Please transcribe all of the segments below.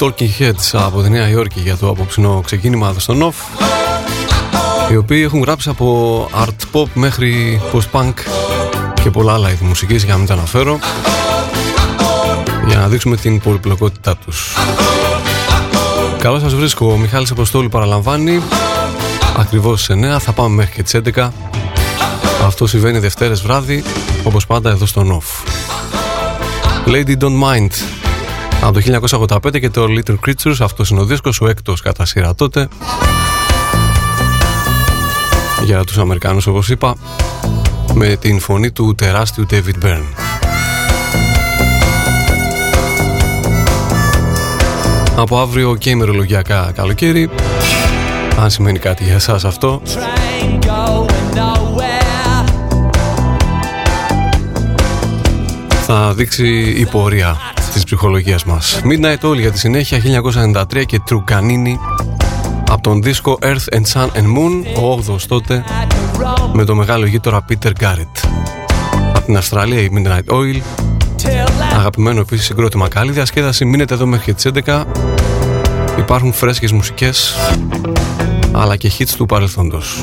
Αμερικανοί Talking Heads από τη Νέα Υόρκη για το απόψινό ξεκίνημα εδώ στο Νοφ οι οποίοι έχουν γράψει από art pop μέχρι post punk και πολλά άλλα είδη μουσικής για να μην τα αναφέρω για να δείξουμε την πολυπλοκότητά τους. Καλώς σας βρίσκω, ο Μιχάλης Αποστόλου παραλαμβάνει ακριβώς σε 9, θα πάμε μέχρι και τις 11 αυτό συμβαίνει Δευτέρες βράδυ όπως πάντα εδώ στο Νοφ. Lady Don't Mind από το 1985 και το Little Creatures αυτός είναι ο δίσκος, ο έκτος κατά σειρά τότε. Για τους Αμερικάνους όπως είπα με την φωνή του τεράστιου David Byrne. Από αύριο και ημερολογιακά καλοκαίρι. Αν σημαίνει κάτι για εσάς αυτό. Θα δείξει η πορεία της ψυχολογίας μας. Midnight All για τη συνέχεια 1993 και Trucanini από τον δίσκο Earth and Sun and Moon, ο 8ος τότε, με το μεγάλο γείτορα Peter Garrett. Από την Αυστραλία η Midnight Oil, αγαπημένο επίσης συγκρότημα καλή διασκέδαση, μείνετε εδώ μέχρι τις 11. Υπάρχουν φρέσκες μουσικές, αλλά και hits του παρελθόντος.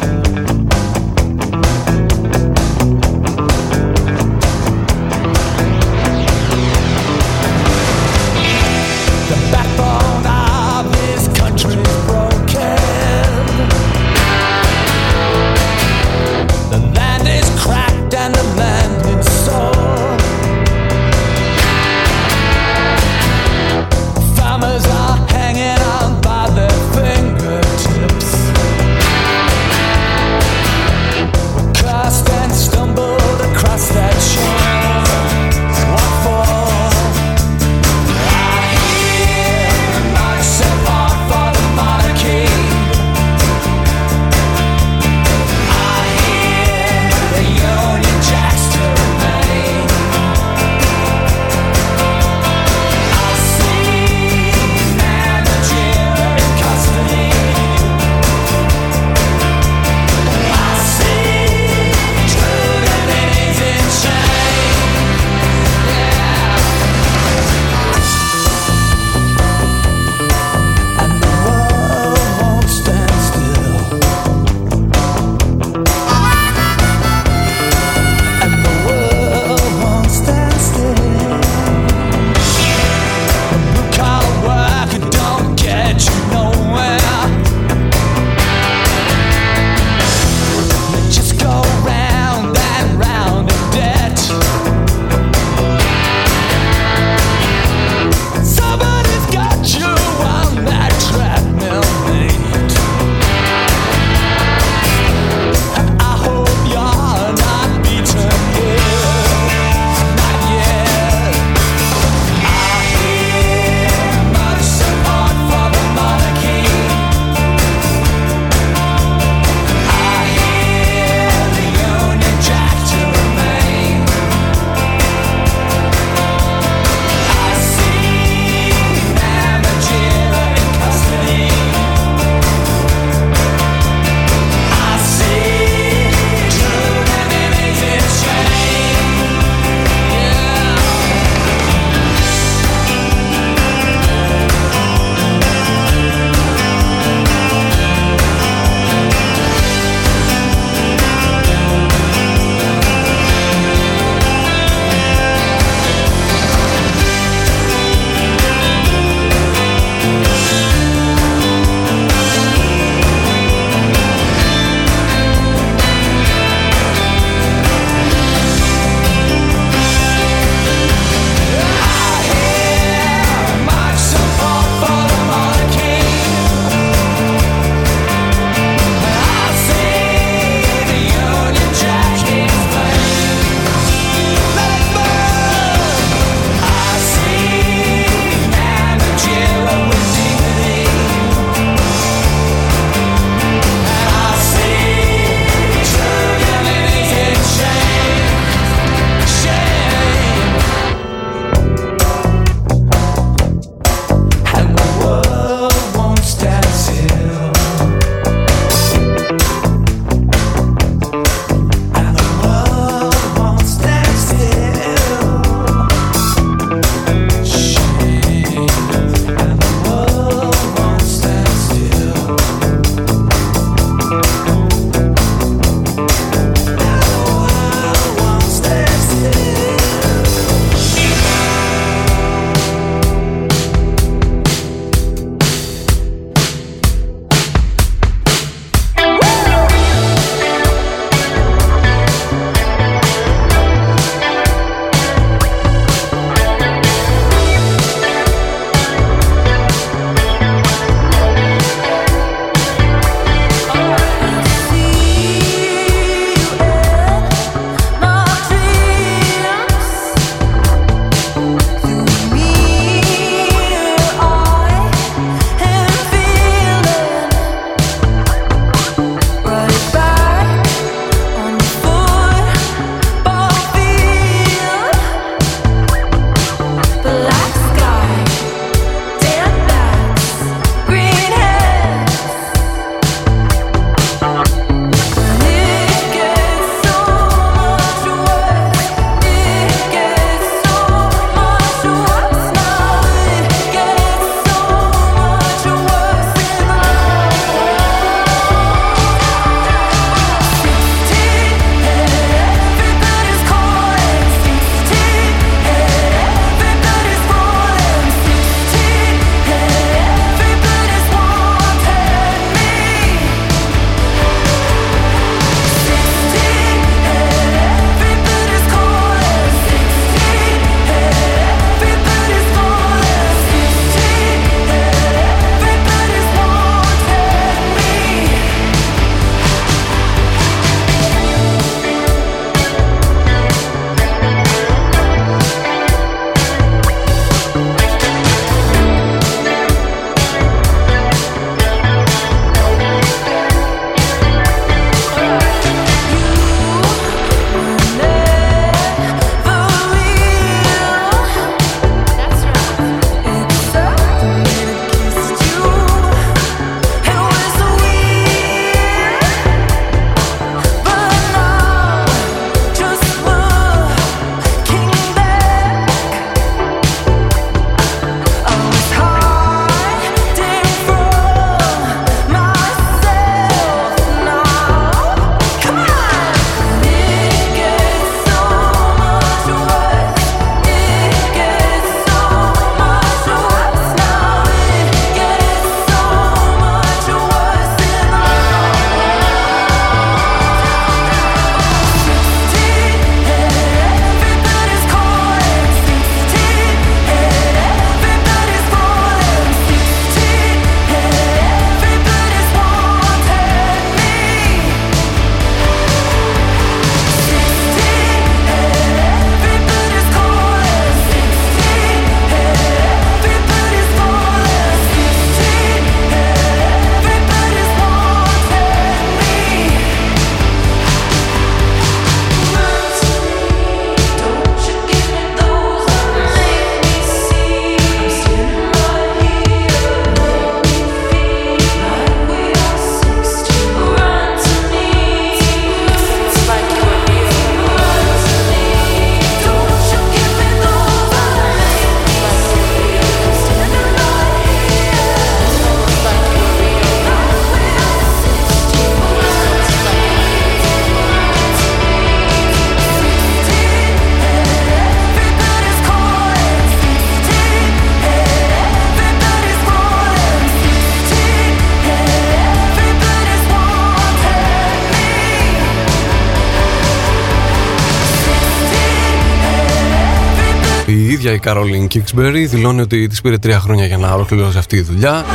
Η ίδια η Caroline Kingsbury δηλώνει ότι της πήρε τρία χρόνια για να ολοκληρώσει αυτή η δουλειά.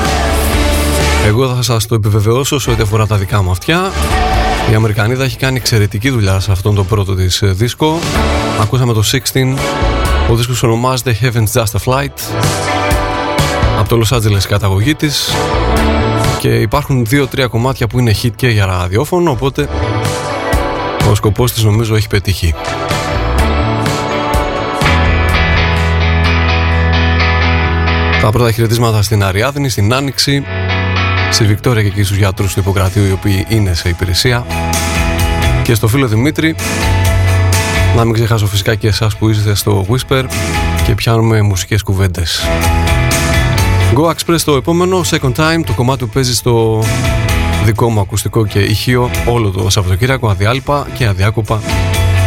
Εγώ θα σας το επιβεβαιώσω σε ό,τι αφορά τα δικά μου αυτιά. Η Αμερικανίδα έχει κάνει εξαιρετική δουλειά σε αυτόν τον πρώτο της ε, δίσκο. Ακούσαμε το 16, ο δίσκος ονομάζεται Heaven's Just a Flight. Από το Los Angeles καταγωγή της. Και υπάρχουν δύο-τρία κομμάτια που είναι hit και για ραδιόφωνο, οπότε ο σκοπός της νομίζω έχει πετύχει. Τα πρώτα χαιρετίσματα στην Αριάδνη, στην Άνοιξη, στη Βικτόρια και εκεί στους γιατρούς του Ιπποκρατίου οι οποίοι είναι σε υπηρεσία και στο φίλο Δημήτρη να μην ξεχάσω φυσικά και εσάς που είστε στο Whisper και πιάνουμε μουσικές κουβέντες. Go Express το επόμενο, Second Time, το κομμάτι που παίζει στο δικό μου ακουστικό και ηχείο όλο το Σαββατοκύριακο, αδιάλειπα και αδιάκοπα.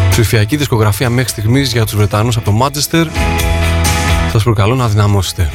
Ψηφιακή δισκογραφία μέχρι στιγμής για τους Βρετανούς από το Manchester. Σας προκαλώ να δυναμώσετε.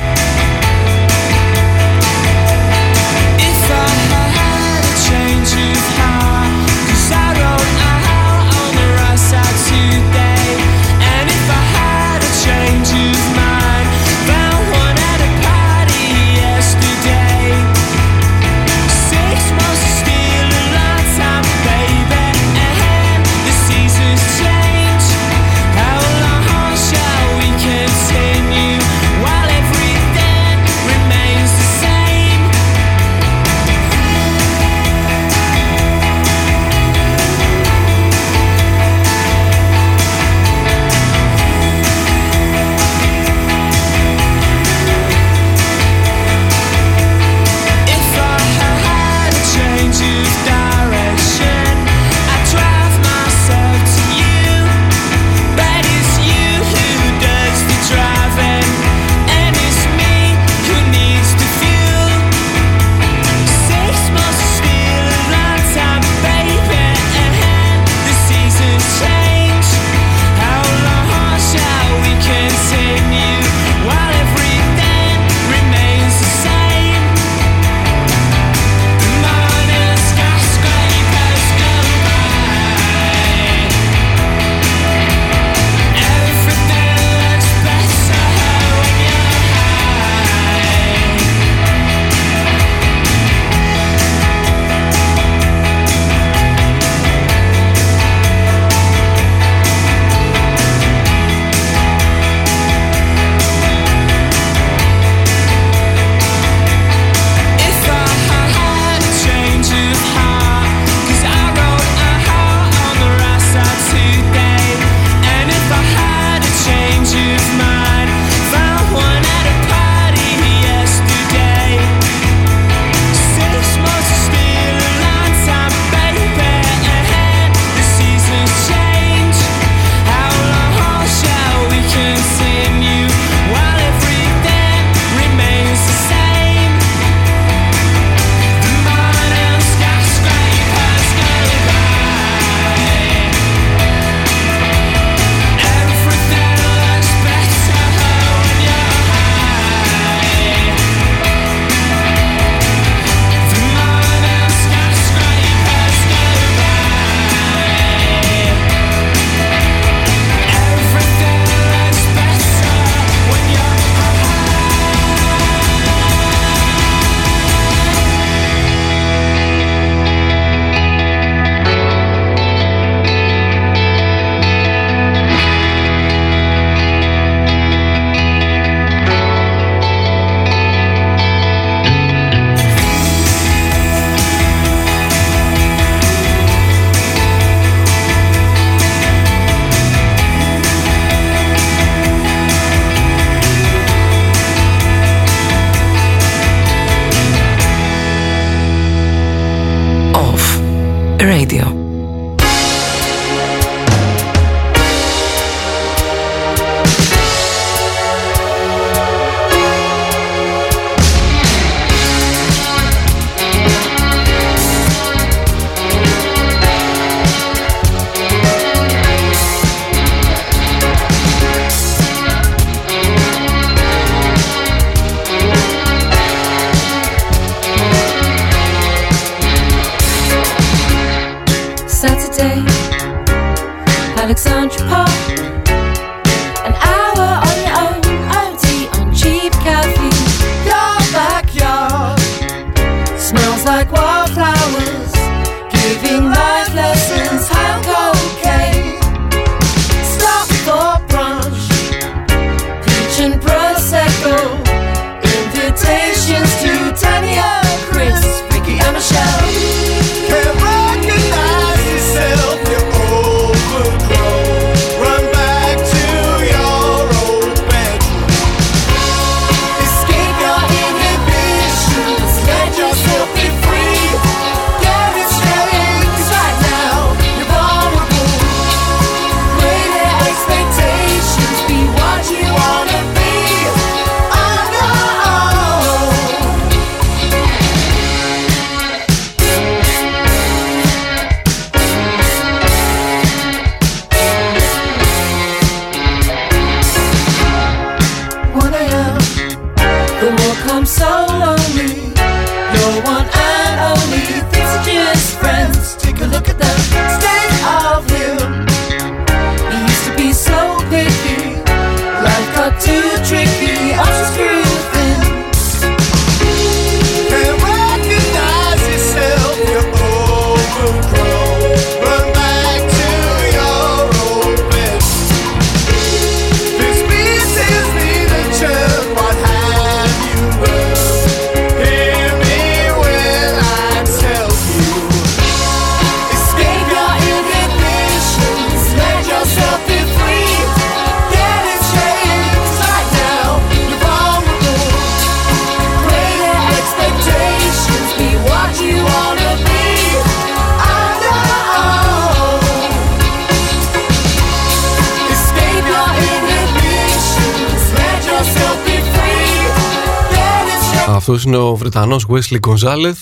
Αυτός είναι ο Βρετανός Wesley Gonzalez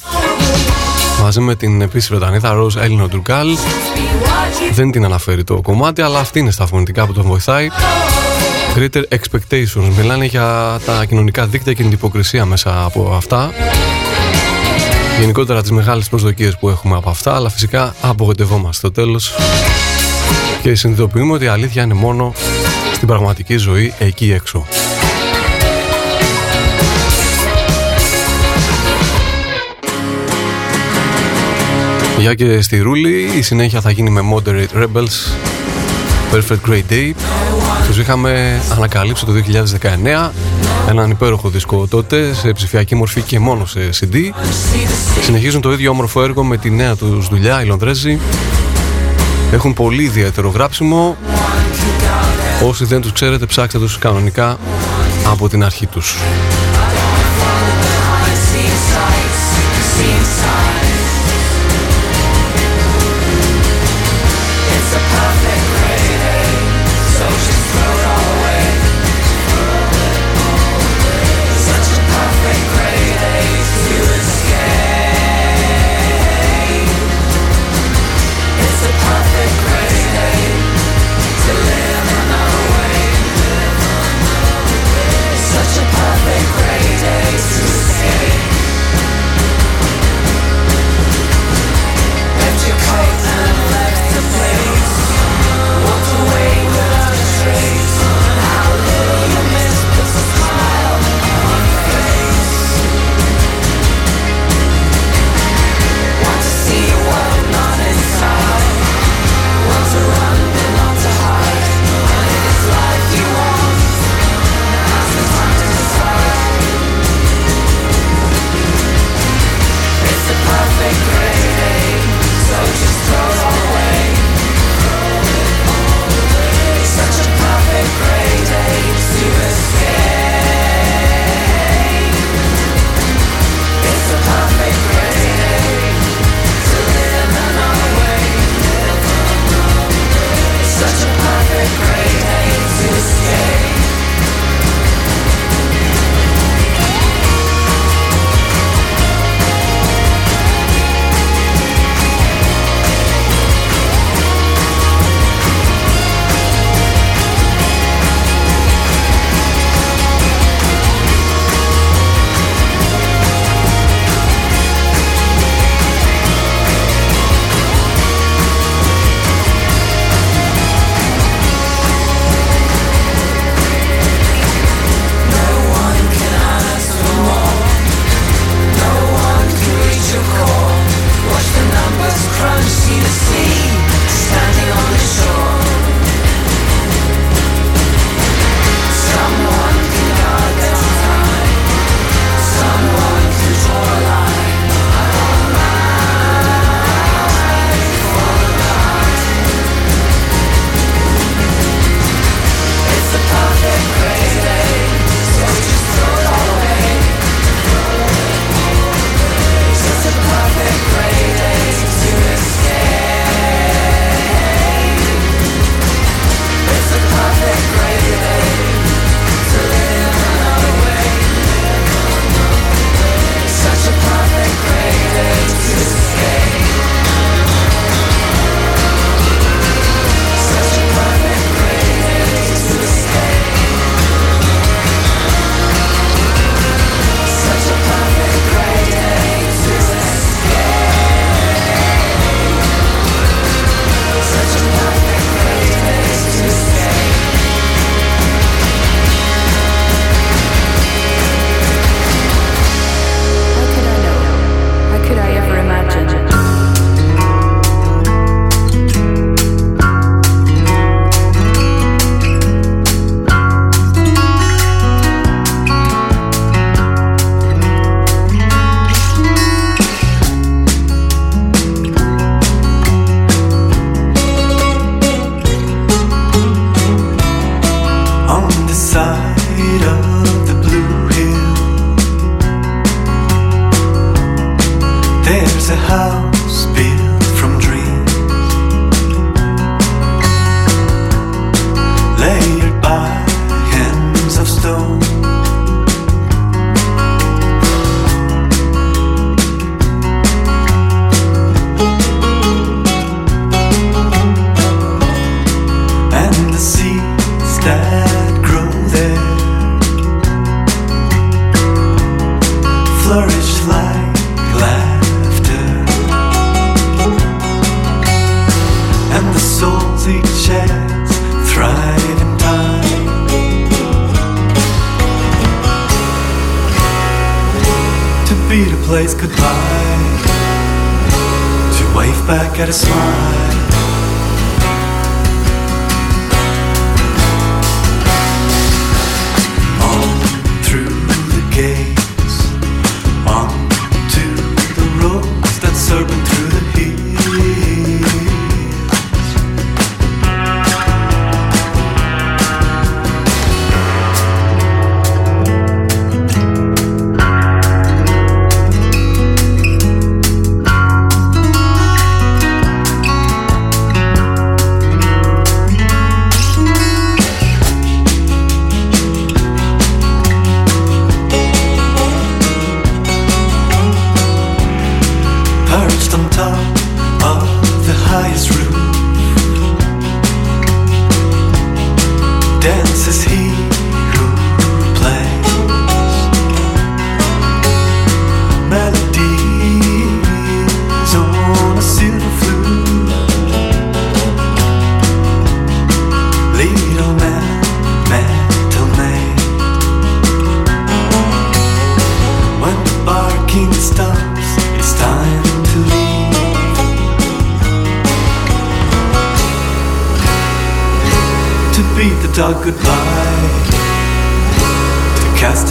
μαζί με την επίσης Βρετανίδα Rose Eleanor Durgal δεν την αναφέρει το κομμάτι αλλά αυτή είναι στα φωνητικά που τον βοηθάει. Greater Expectations. Μιλάνε για τα κοινωνικά δίκτυα και την υποκρισία μέσα από αυτά. Γενικότερα τις μεγάλες προσδοκίες που έχουμε από αυτά αλλά φυσικά απογοητευόμαστε. Στο τέλος και συνειδητοποιούμε ότι η αλήθεια είναι μόνο στην πραγματική ζωή εκεί έξω. Για και στη Ρούλη. Η συνέχεια θα γίνει με Moderate Rebels Perfect Great Day. Τους είχαμε ανακαλύψει το 2019 Έναν υπέροχο δίσκο τότε σε ψηφιακή μορφή και μόνο σε CD Συνεχίζουν το ίδιο όμορφο έργο με τη νέα τους δουλειά, οι Λονδρέζοι Έχουν πολύ ιδιαίτερο γράψιμο. Όσοι δεν τους ξέρετε ψάξτε τους κανονικά από την αρχή τους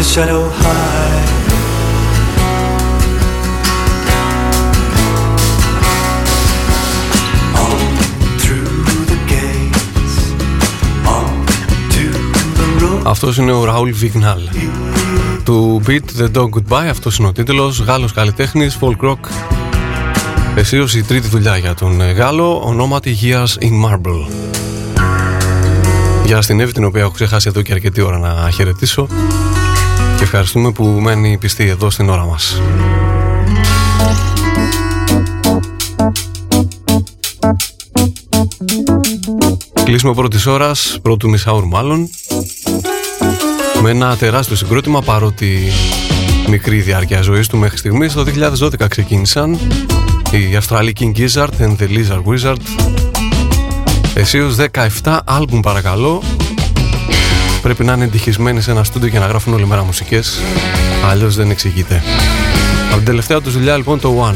shadow high. Αυτός είναι ο Ραούλ Βιγνάλ του Beat The Dog Goodbye αυτός είναι ο τίτλος. Γάλλος καλλιτέχνης, folk rock. Εσείως η τρίτη δουλειά για τον Γάλλο ονόματι Years in Marble. Για στην Εύη την οποία έχω ξεχάσει εδώ και αρκετή ώρα να χαιρετήσω και ευχαριστούμε που μένει πιστή εδώ στην ώρα μας. Κλείσουμε πρώτης ώρας, πρώτου μισάουρου μάλλον, με ένα τεράστιο συγκρότημα παρότι μικρή διάρκεια ζωής του μέχρι στιγμής. Το 2012 ξεκίνησαν οι Αυστραλοί King Gizzard and the Lizard Wizard. Εσείως 17 άλμπουμ παρακαλώ πρέπει να είναι εντυχισμένοι σε ένα στούντιο και να γράφουν όλη μέρα μουσικές. Αλλιώς δεν εξηγείται. Από την τελευταία τους δουλειά λοιπόν το One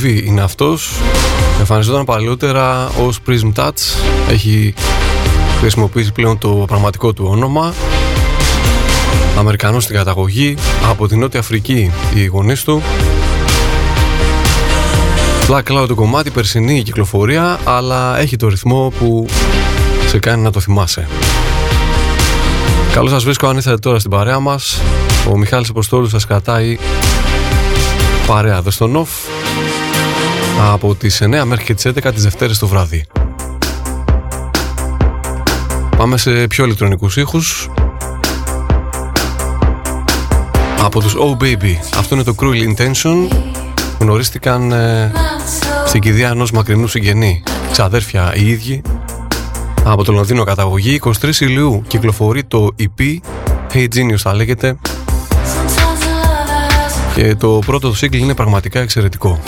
Gary V είναι αυτός. Εμφανιζόταν παλιότερα ως Prism Touch. Έχει χρησιμοποιήσει πλέον το πραγματικό του όνομα. Αμερικανός στην καταγωγή. Από την Νότια Αφρική οι γονείς του. Black Cloud το κομμάτι, περσινή κυκλοφορία Αλλά έχει το ρυθμό που σε κάνει να το θυμάσαι. Καλώς σας βρίσκω αν ήρθατε τώρα στην παρέα μας. Ο Μιχάλης Αποστόλου σας κρατάει παρέα. Εδώ στο Νοφ από τις 9 μέχρι και τις 11 τις Δευτέρες το βράδυ. Πάμε σε πιο ηλεκτρονικούς ήχους. Από τους Oh Baby. Αυτό είναι το Cruel Intention. Γνωρίστηκαν ε, στην κηδεία ενός μακρινού συγγενή. Ξαδέρφια οι ίδιοι. Από το Λονδίνο καταγωγή. 23 Ιουλίου κυκλοφορεί το EP. Hey Genius θα λέγεται. Και το πρώτο του σύγκλι είναι πραγματικά εξαιρετικό.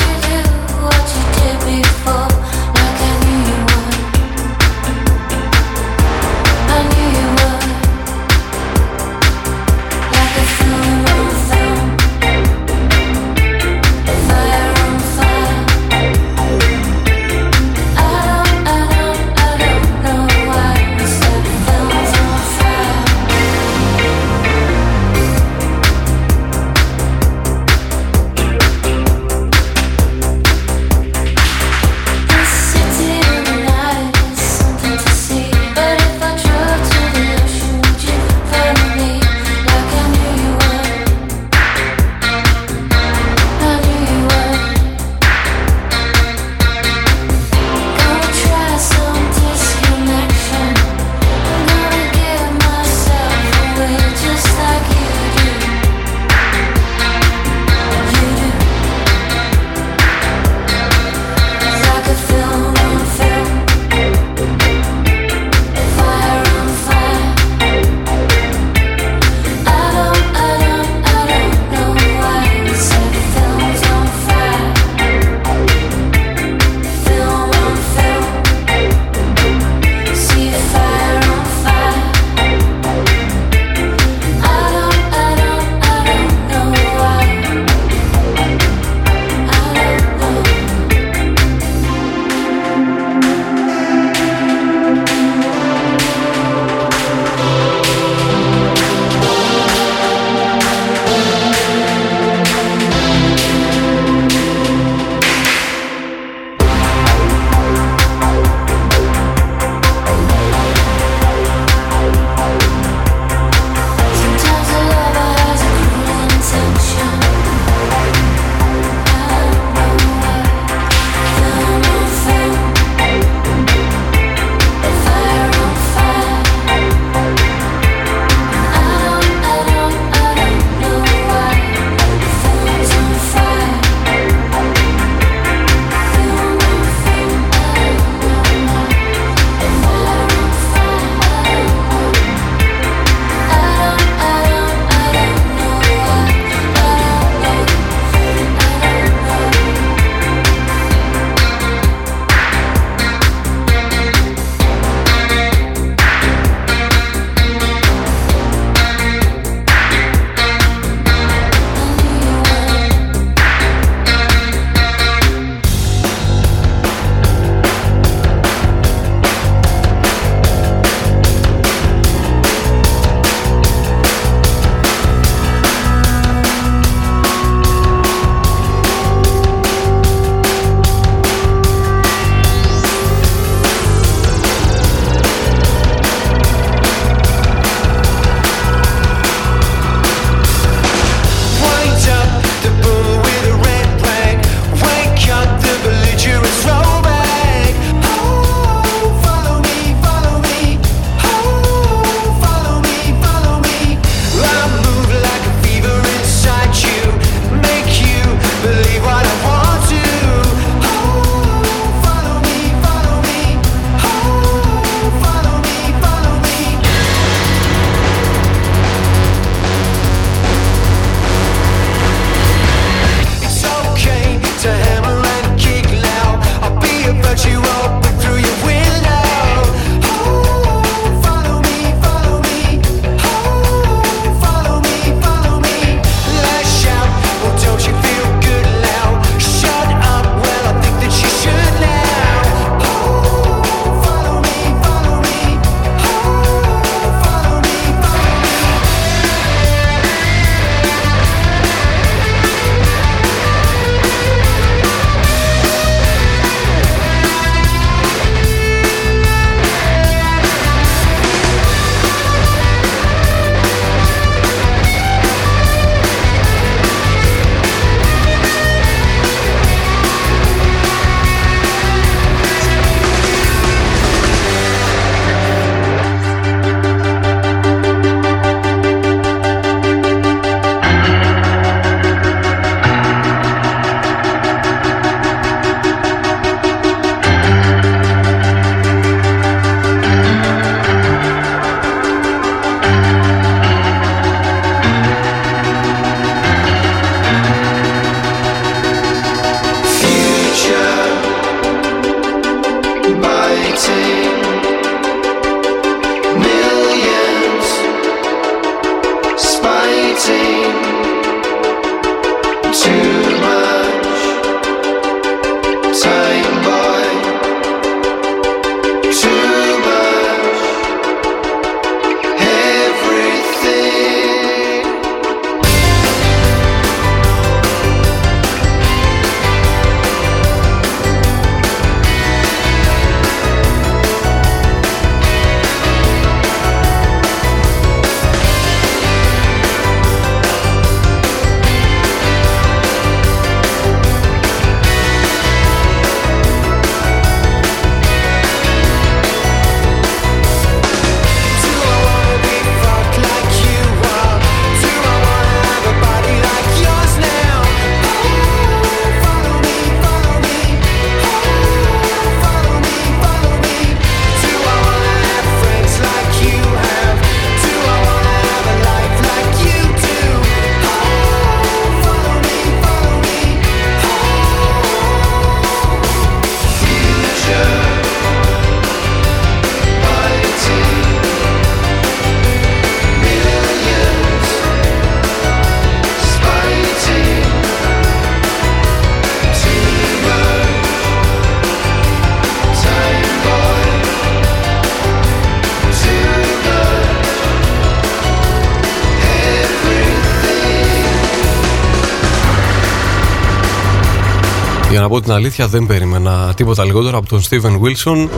Να πω την αλήθεια δεν περίμενα τίποτα λιγότερο από τον Steven Wilson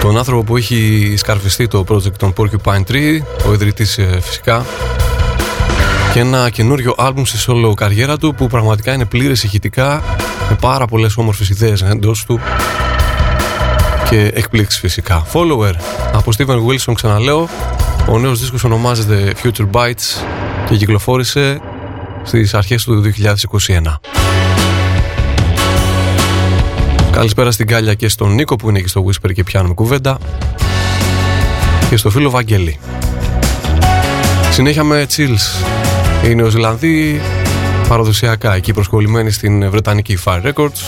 τον άνθρωπο που έχει σκαρφιστεί το project των Porcupine Tree ο ιδρυτής ε, φυσικά και ένα καινούριο άλμπουμ στη solo καριέρα του που πραγματικά είναι πλήρες ηχητικά με πάρα πολλές όμορφες ιδέες εντός του και εκπλήξεις φυσικά. Follower από Steven Wilson ξαναλέω ο νέος δίσκος ονομάζεται Future Bites και κυκλοφόρησε στις αρχές του 2021. Καλησπέρα στην Κάλια και στον Νίκο που είναι εκεί στο Whisper και πιάνουμε κουβέντα και στο φίλο Βαγγέλη. Συνέχεια με Chills. Οι Νεοζηλανδοί παραδοσιακά εκεί προσκολλημένοι στην Βρετανική Fire Records.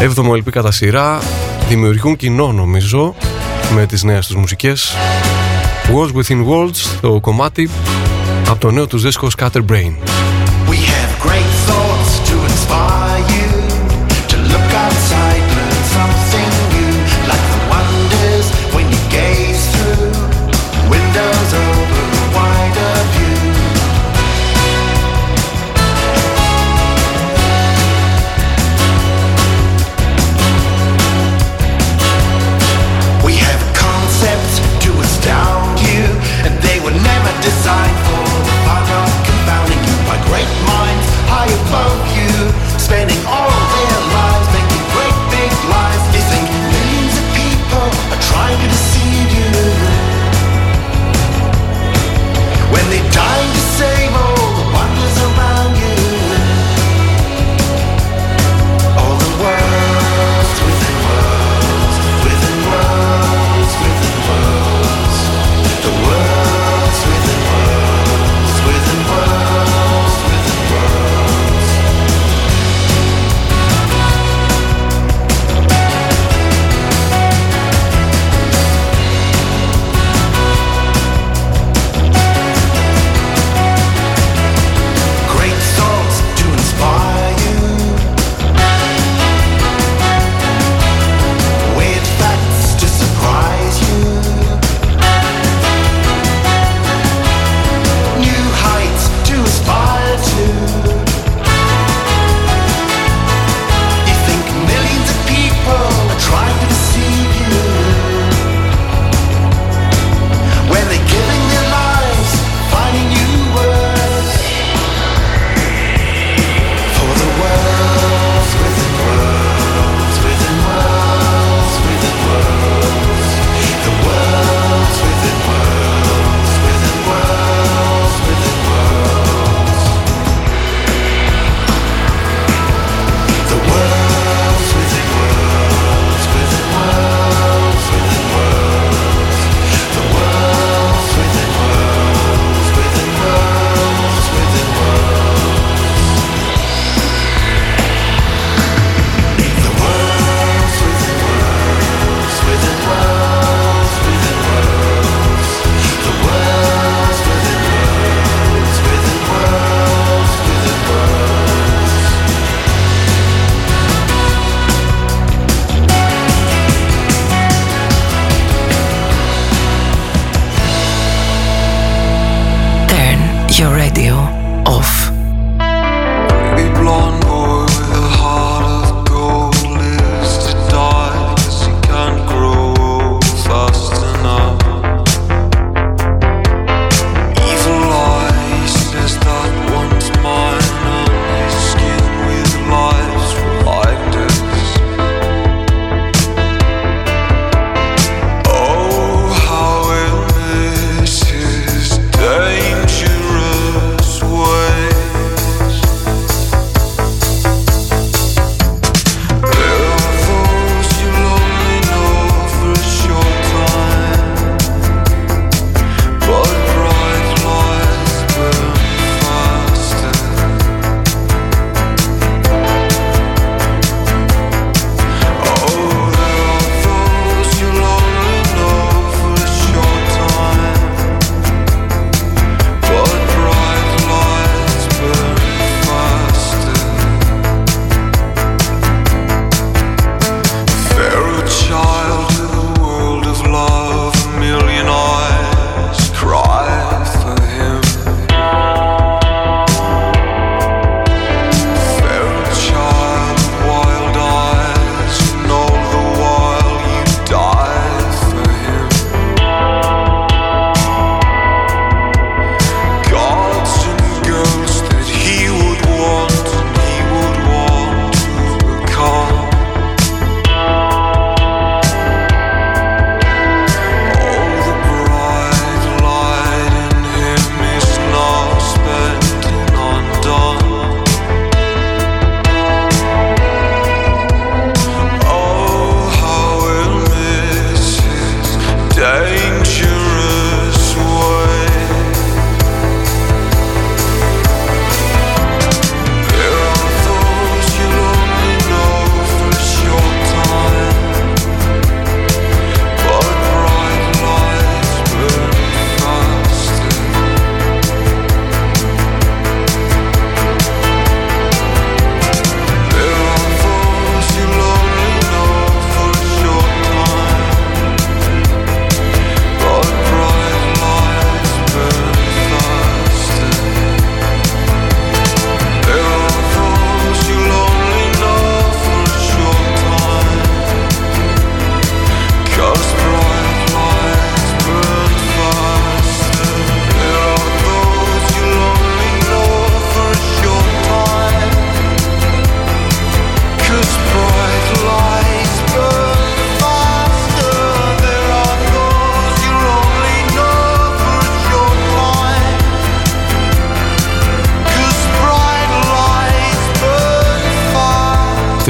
Έβδομο LP κατά σειρά. Δημιουργούν κοινό νομίζω με τις νέες τους μουσικές. Worlds Within Worlds, το κομμάτι από το νέο τους δίσκο Scatterbrain. We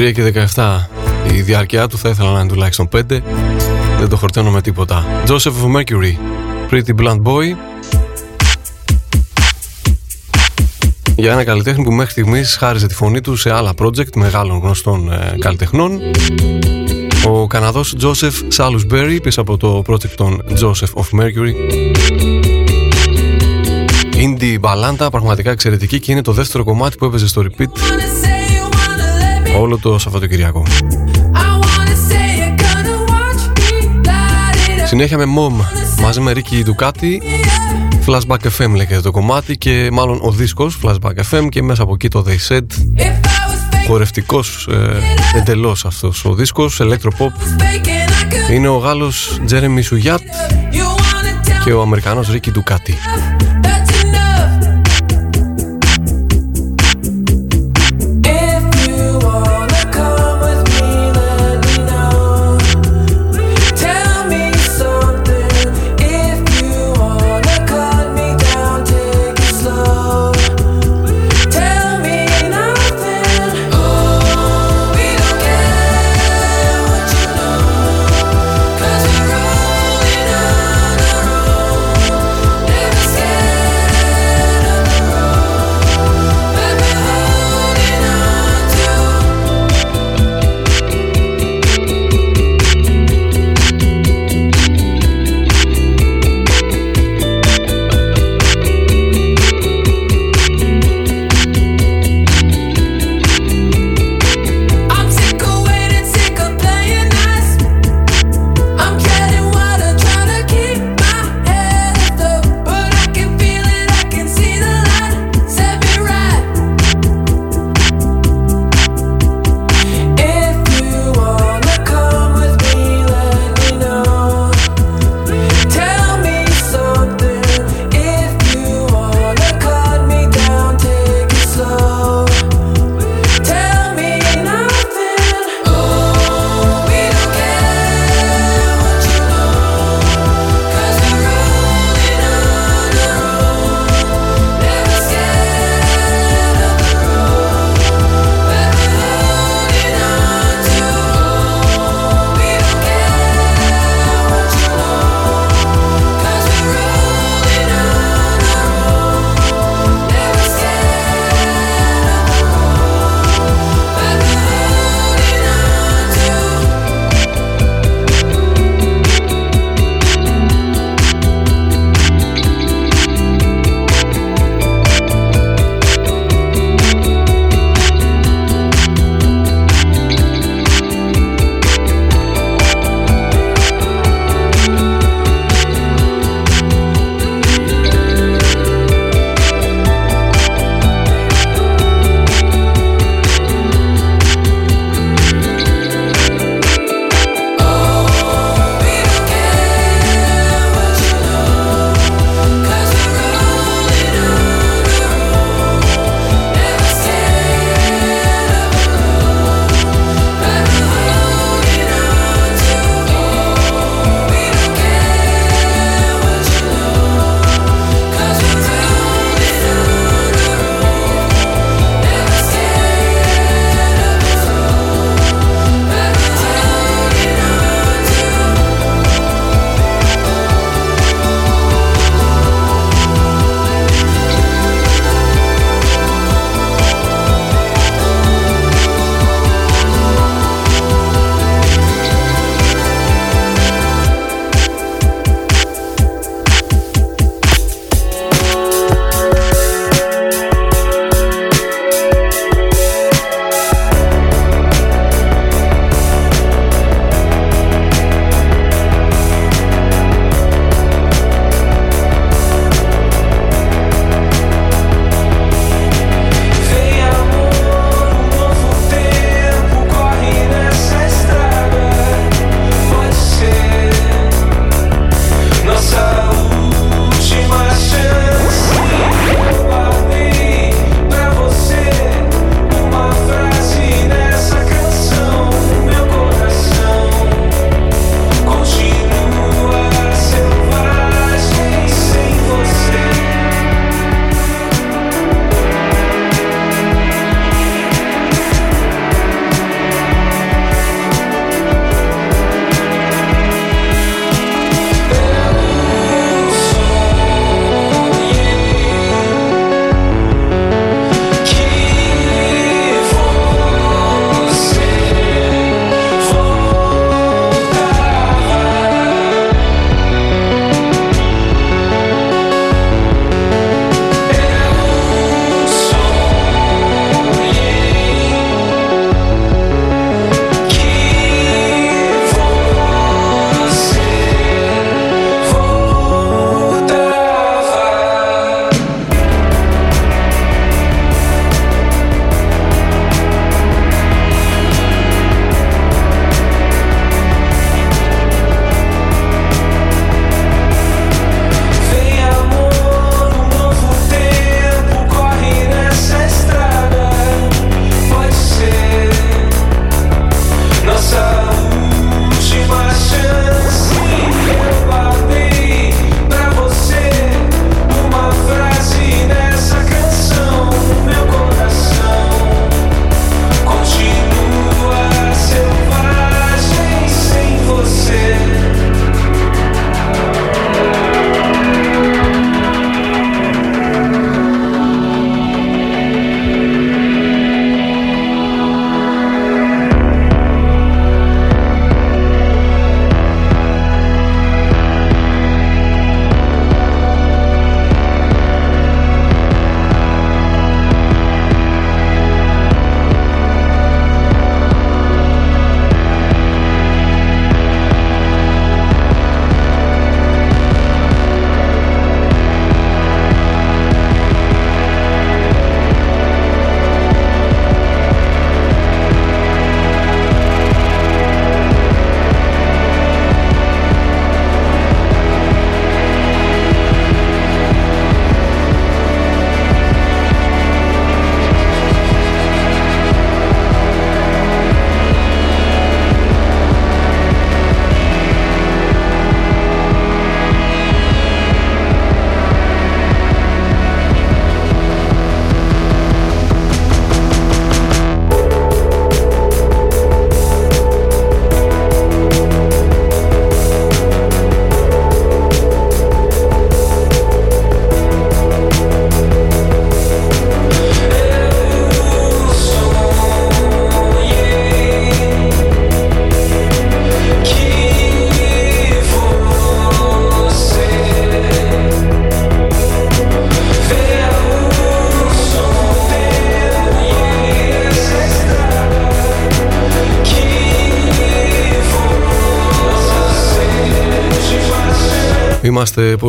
3 και 17 η διάρκεια του θα ήθελα να είναι τουλάχιστον 5 δεν το χορταίνω με τίποτα. Joseph of Mercury. Pretty Blunt Boy. Για ένα καλλιτέχνη που μέχρι στιγμής χάριζε τη φωνή του σε άλλα project μεγάλων γνωστών ε, καλλιτεχνών. Ο Καναδός Joseph Salisbury πίσω από το project των Joseph of Mercury. Indie μπαλάντα, πραγματικά εξαιρετική και είναι το δεύτερο κομμάτι που έπαιζε στο repeat όλο το Σαββατοκυριακό. Συνέχεια με Mom μαζί με Ricky Ducati Flashback FM λέγεται το κομμάτι και μάλλον ο δίσκος Flashback FM και μέσα από εκεί το They Said. Χορευτικός ε, εντελώς αυτός ο δίσκος Electropop. Είναι ο Γάλλος Jeremy Σουγιάτ και ο Αμερικανός Ricky Ducati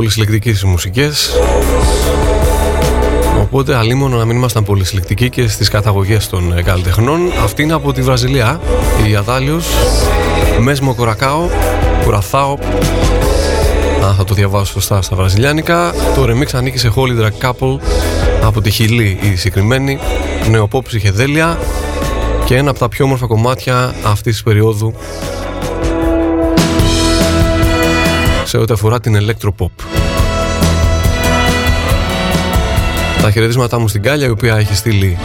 Είμαστε πολύ συλλεκτικοί στις μουσικές. Οπότε αλίμονο να μην ήμασταν πολύ συλλεκτικοί και στις καταγωγές των ε, καλλιτεχνών. Αυτή είναι από τη Βραζιλία Η Αδάλιος Μέσμο Κορακάο Κουραθάο. Αν θα το διαβάσω σωστά στα βραζιλιάνικα. Το remix ανήκει σε Holy Drag Couple Από τη Χιλή η συγκεκριμένη. Νεοπό ψυχεδέλεια Και ένα από τα πιο όμορφα κομμάτια αυτής της περίοδου σε ό,τι αφορά την Electropop. Τα χαιρετίσματά μου στην Κάλια, η οποία έχει στείλει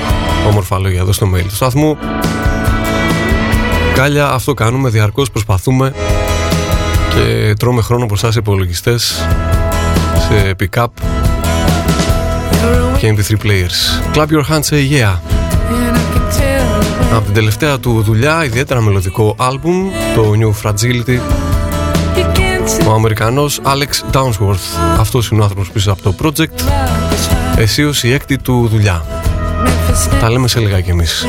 όμορφα λόγια εδώ στο mail του σταθμού. Κάλια, αυτό κάνουμε, διαρκώς προσπαθούμε και τρώμε χρόνο μπροστά σε υπολογιστές, σε pick-up και MP3 players. Clap your hands, say yeah. Από την τελευταία του δουλειά, ιδιαίτερα μελωδικό άλμπουμ, το New Fragility, ο Αμερικανός Alex Downsworth. Αυτός είναι ο άνθρωπος πίσω από το project. Εσύ ως η έκτη του δουλειά. Τα λέμε σε λίγα κι εμείς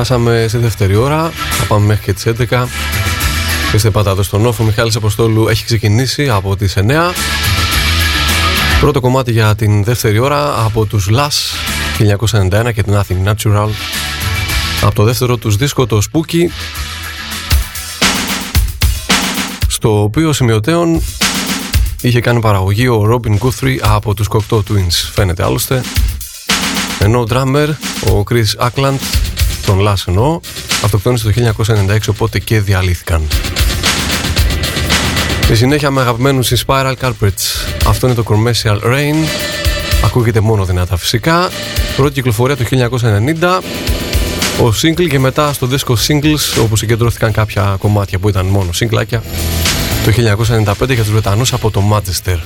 Περάσαμε στη δεύτερη ώρα, θα πάμε μέχρι και τις 11. Είστε πατάτο στον όφο, ο Μιχάλης Αποστόλου έχει ξεκινήσει από τις 9. Πρώτο κομμάτι για την δεύτερη ώρα από τους Last 1991 και την Nothing Natural. Από το δεύτερο τους δίσκο το Spooky στο οποίο σημειωτέων είχε κάνει παραγωγή ο Robin Guthrie από τους Cocteau Twins φαίνεται άλλωστε ενώ ο drummer ο Chris Ackland τον Last εννοώ αυτοκτόνησε το 1996 οπότε και διαλύθηκαν. Στη συνέχεια με αγαπημένους οι Spiral Carpets αυτό είναι το Commercial Rain. Ακούγεται μόνο δυνατά φυσικά. Πρώτη κυκλοφορία του 1990 ο single και μετά στο δίσκο singles όπου συγκεντρώθηκαν κάποια κομμάτια που ήταν μόνο singlάκια το 1995 για τους Βρετανούς από το Manchester.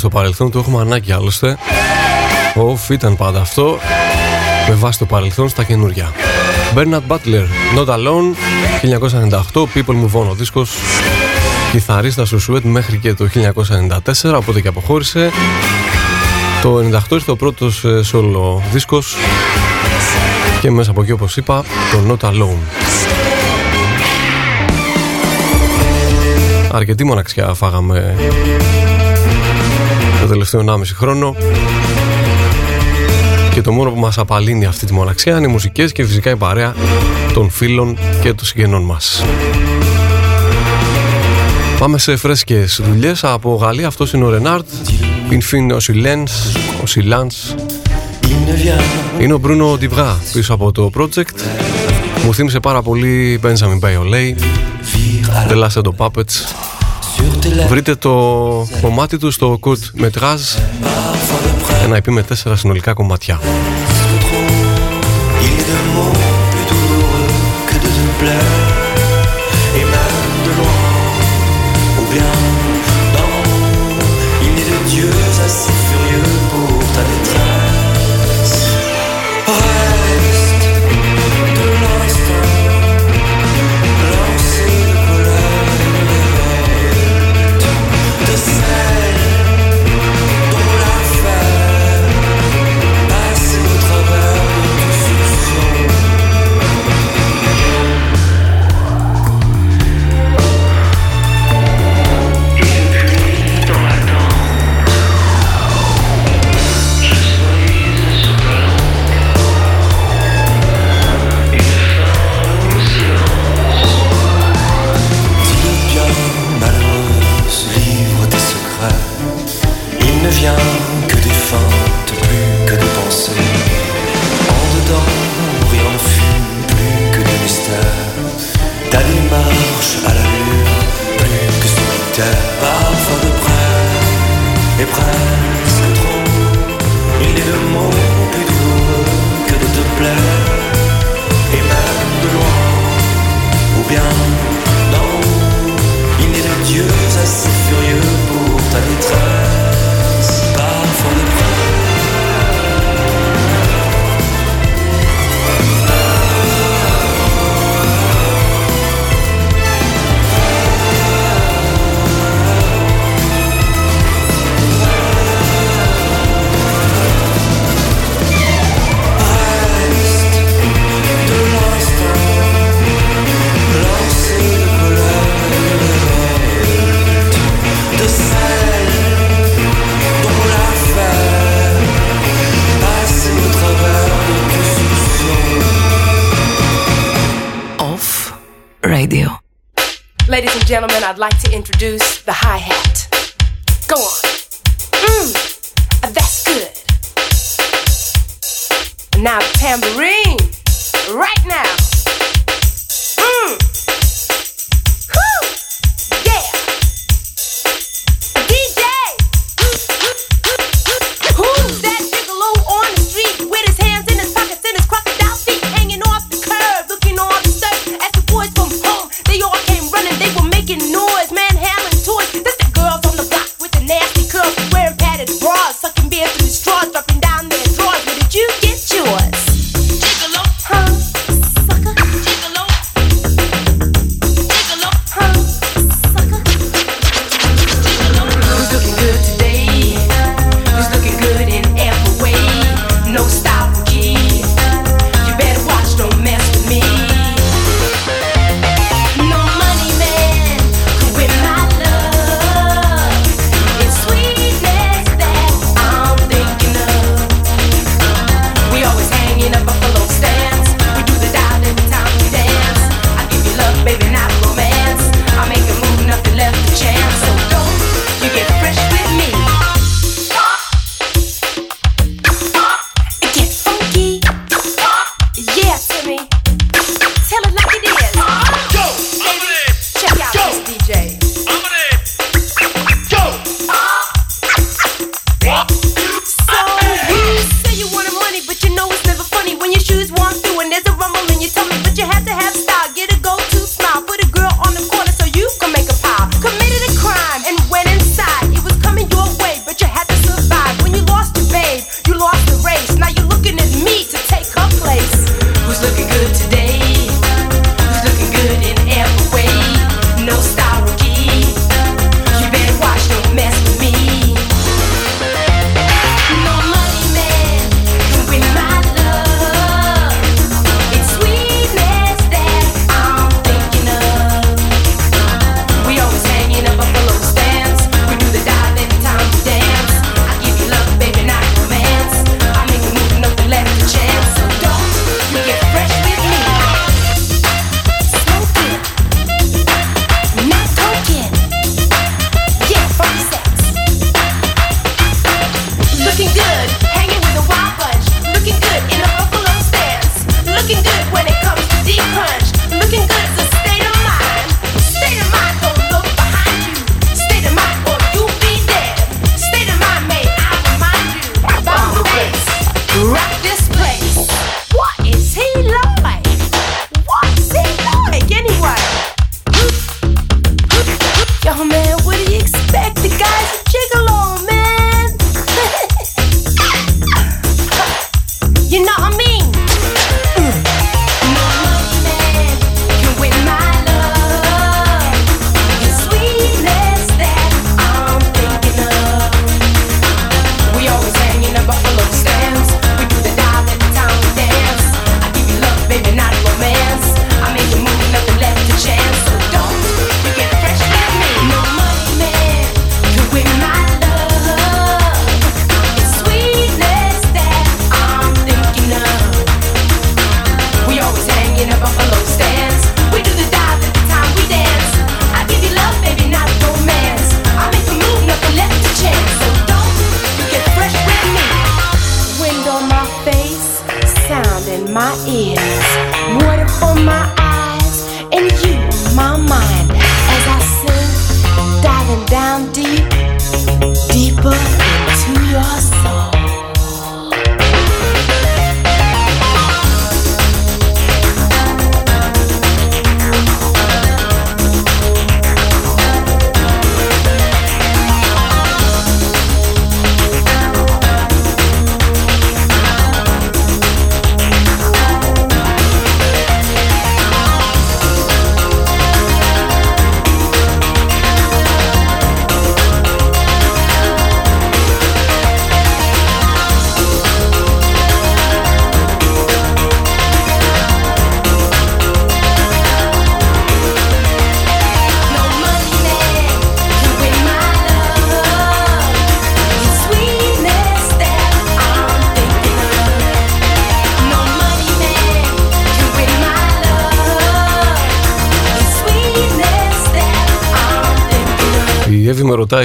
Στο παρελθόν, το έχουμε ανάγκη άλλωστε. Οφ, ήταν πάντα αυτό. Με βάση το παρελθόν στα καινούργια. Bernard Butler, Not Alone, 1998, People Move On ο δίσκος. Κιθαρίστας στο Σουέτ μέχρι και το 1994, οπότε και αποχώρησε. Το 98 ήρθε ο πρώτος ε, solo δίσκος και μέσα από εκεί όπως είπα το Not Alone. Αρκετή μοναξιά φάγαμε το τελευταίο 1,5 χρόνο και το μόνο που μας απαλύνει αυτή τη μοναξιά είναι οι μουσικές και φυσικά η παρέα των φίλων και των συγγενών μας. Πάμε σε φρέσκες δουλειές από Γαλλία, αυτός είναι ο Ρενάρτ, Πινφίν ο Σιλένς, ο Σιλάνς, είναι ο Μπρούνο Ντιβγά πίσω από το project. Μου θύμισε πάρα πολύ Benjamin Biolay, The Last of the Puppets. Βρείτε το κομμάτι του στο Kurt Metrage, ένα EP με τέσσερα συνολικά κομματιά. I'd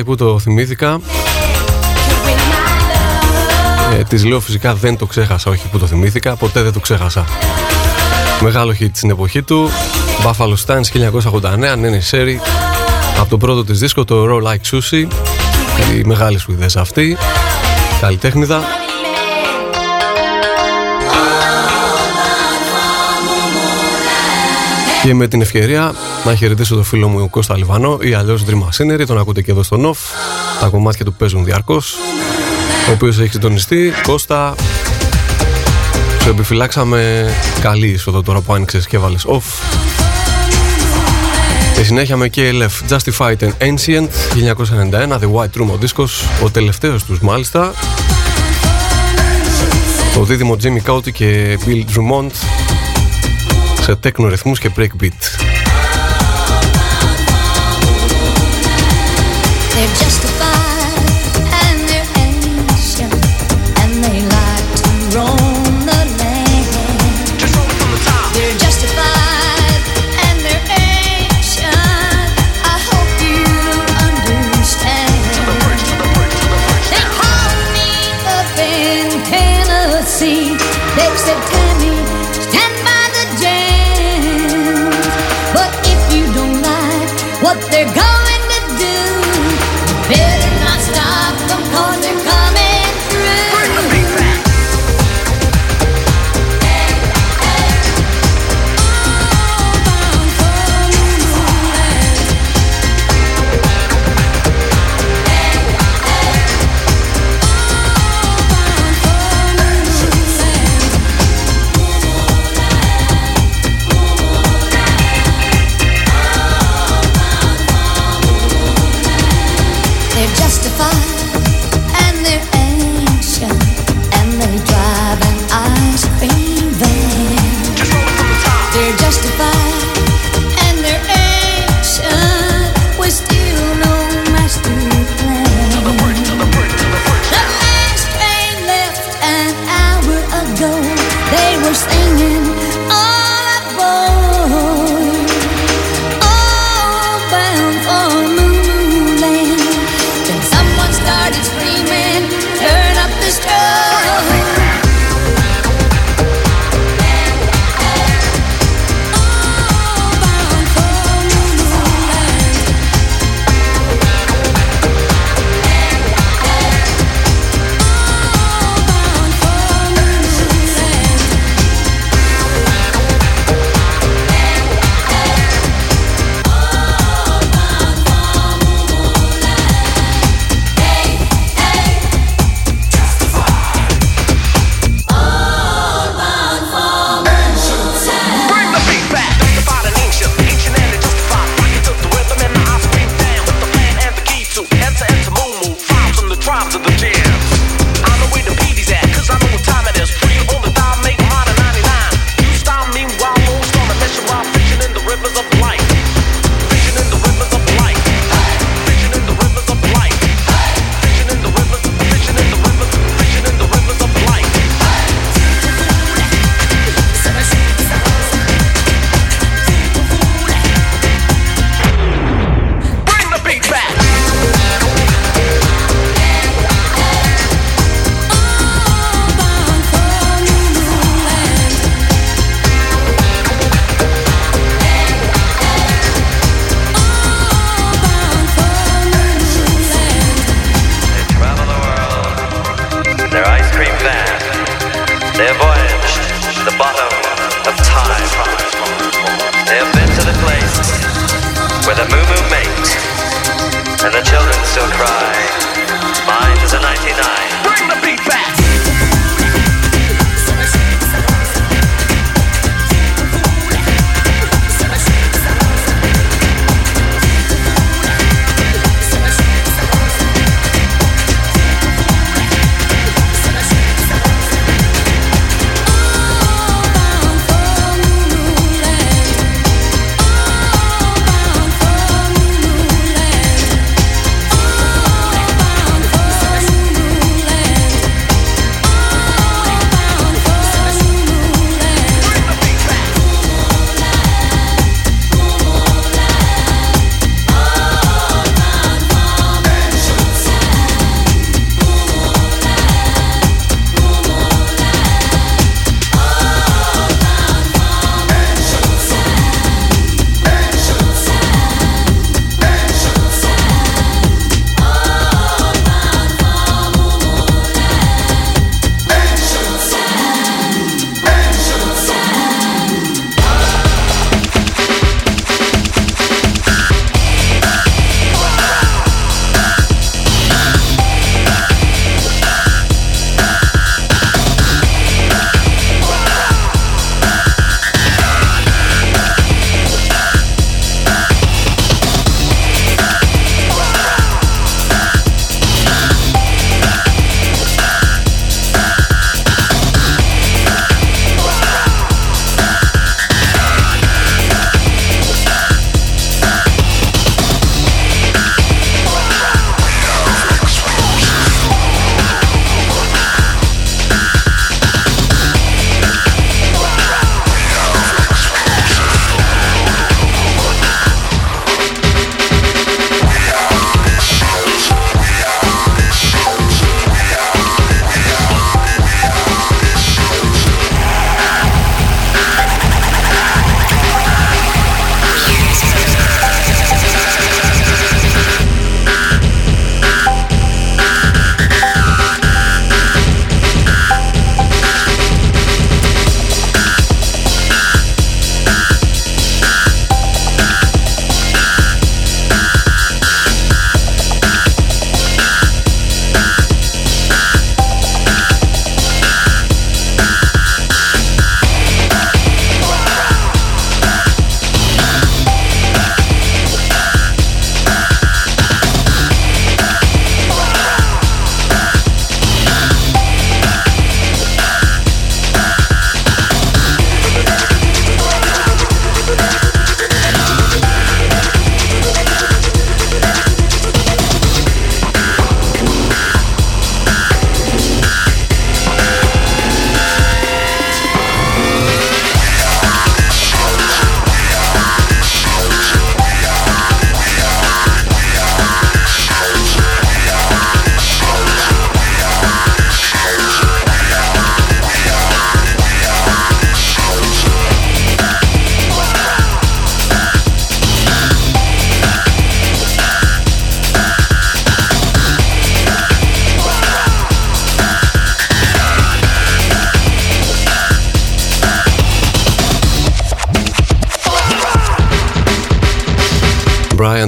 που το θυμήθηκα. Ε, Της λέω φυσικά δεν το ξέχασα Όχι που το θυμήθηκα, ποτέ δεν το ξέχασα. Μεγάλο hit στην εποχή του. Buffalo Stance 1989 Νένι Σέρι. Από το πρώτο της δίσκο το Raw Like Sushi. Η μεγάλη Σουηδές αυτή Καλλιτέχνηδα Και με την ευκαιρία να χαιρετήσω το φίλο μου Κώστα Λιβανό ή αλλιώς Dream Machinery, τον ακούτε και εδώ στο Νοφ. Τα κομμάτια του παίζουν διαρκώς. Ο οποίος έχει συντονιστεί. Κώστα, σου επιφυλάξαμε καλή είσοδο τώρα που άνοιξες και έβαλες off. Και συνέχεια με KLF Justified and Ancient 1991 The White Room ο δίσκος ο τελευταίος τους μάλιστα το δίδυμο Jimmy Cauty και Bill Drummond σε τέκνο ρυθμούς και breakbeat. Brian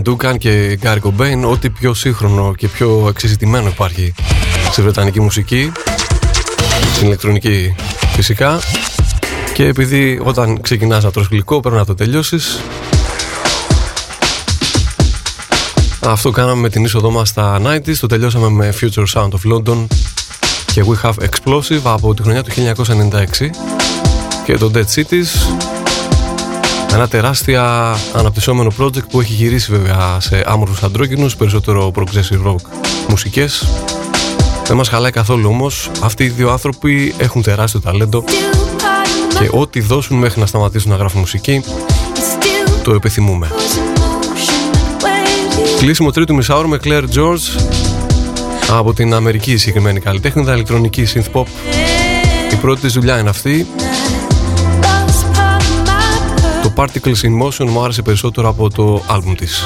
Dukan και Gary Cobain ό,τι πιο σύγχρονο και πιο εξεζητημένο υπάρχει στη βρετανική μουσική στην ηλεκτρονική φυσικά. Και επειδή όταν ξεκινάς να τρως γλυκό πρέπει να το τελειώσεις. Αυτό κάναμε με την είσοδό μας στα 90s Το τελειώσαμε με Future Sound of London Και We Have Explosive από τη χρονιά του 1996 Και το Dead Cities ένα τεράστια αναπτυσσόμενο project που έχει γυρίσει βέβαια σε άμορφους αντρόκινους Περισσότερο progressive rock μουσικές Δεν μας χαλάει καθόλου όμως Αυτοί οι δύο άνθρωποι έχουν τεράστιο ταλέντο Και ό,τι δώσουν μέχρι να σταματήσουν να γράφουν μουσική Το επιθυμούμε Κλείσιμο τρίτου μισάωρου με Claire George από την Αμερική συγκεκριμένη καλλιτέχνητα ηλεκτρονική synth pop. Η πρώτη της δουλειά είναι αυτή. Το Particles in Motion μου άρεσε περισσότερο από το άλμπουμ της.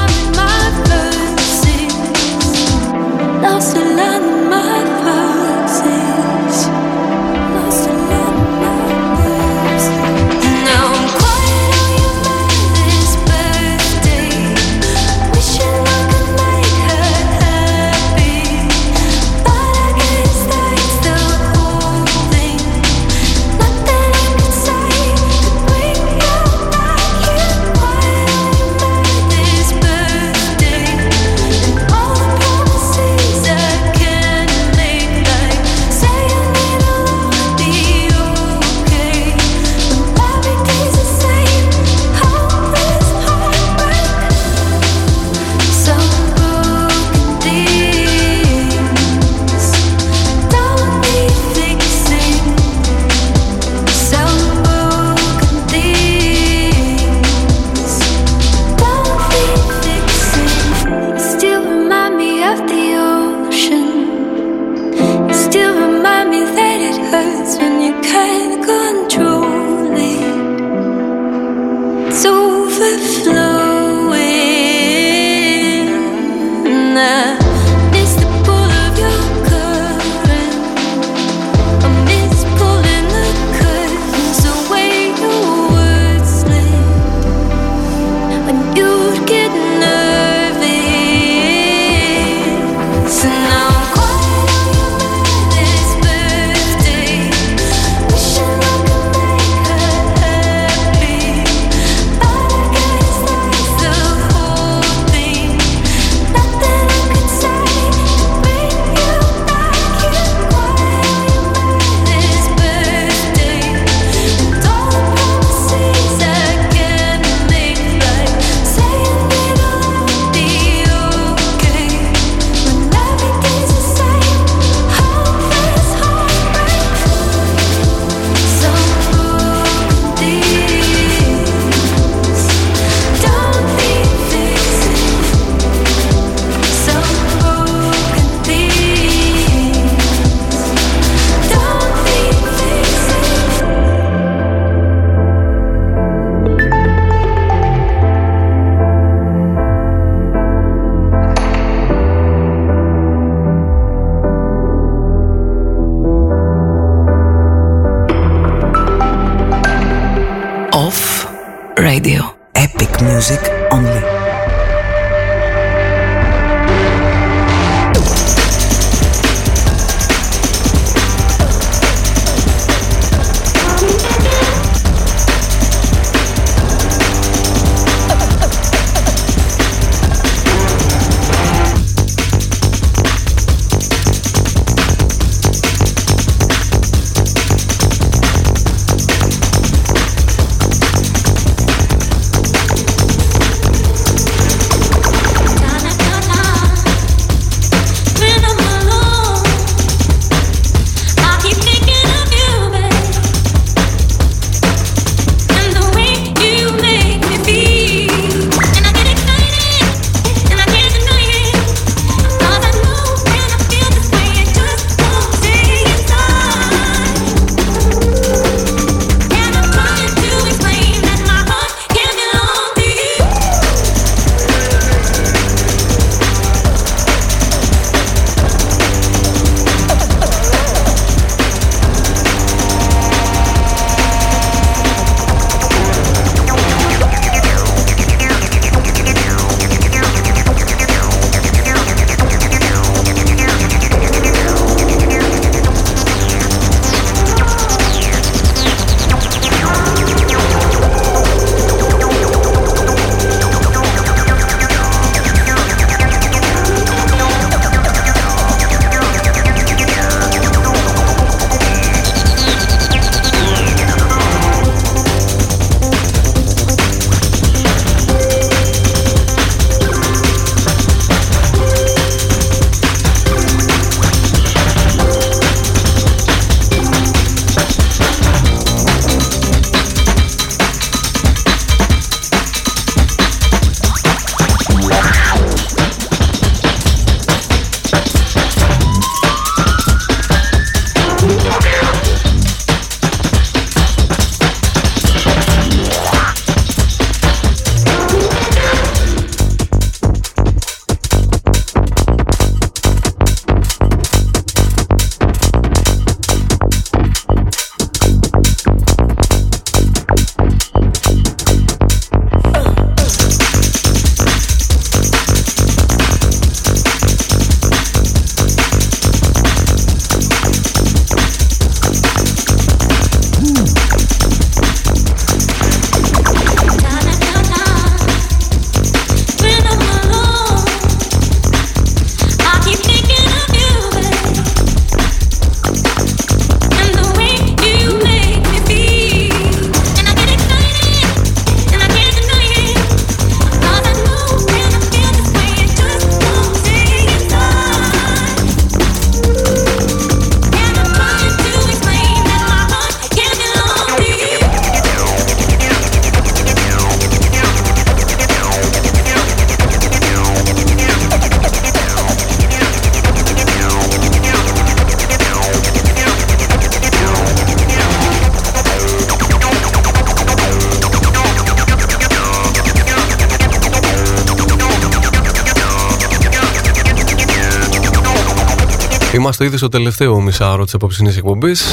Είμαστε ήδη στο τελευταίο μισάωρο της απόψινής εκπομπής.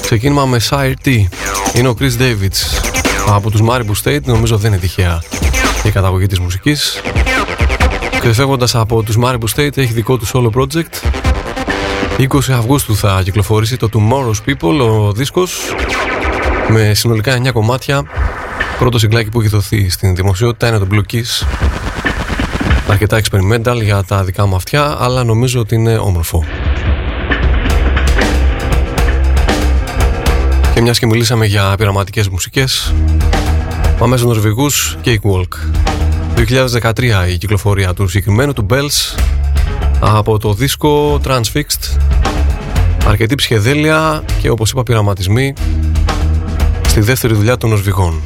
Ξεκίνημα με Sire T. Είναι ο Chris Davids. Από τους Maribou State νομίζω δεν είναι τυχαία η καταγωγή της μουσικής. Ξεφεύγοντας από τους Maribou State έχει δικό του solo project. 20 Αυγούστου θα κυκλοφορήσει το Tomorrow's People ο δίσκος με συνολικά 9 κομμάτια. Πρώτο συγκλάκι που έχει δοθεί στην δημοσιότητα είναι το Blue Kiss αρκετά experimental για τα δικά μου αυτιά αλλά νομίζω ότι είναι όμορφο. Και μιας και μιλήσαμε για πειραματικές μουσικές πάμε στους Νορβηγούς Cakewalk. 2013 η κυκλοφορία του συγκεκριμένου του Bells από το δίσκο Transfixed. Αρκετή ψυχεδέλεια και όπως είπα πειραματισμοί στη δεύτερη δουλειά των Νορβηγών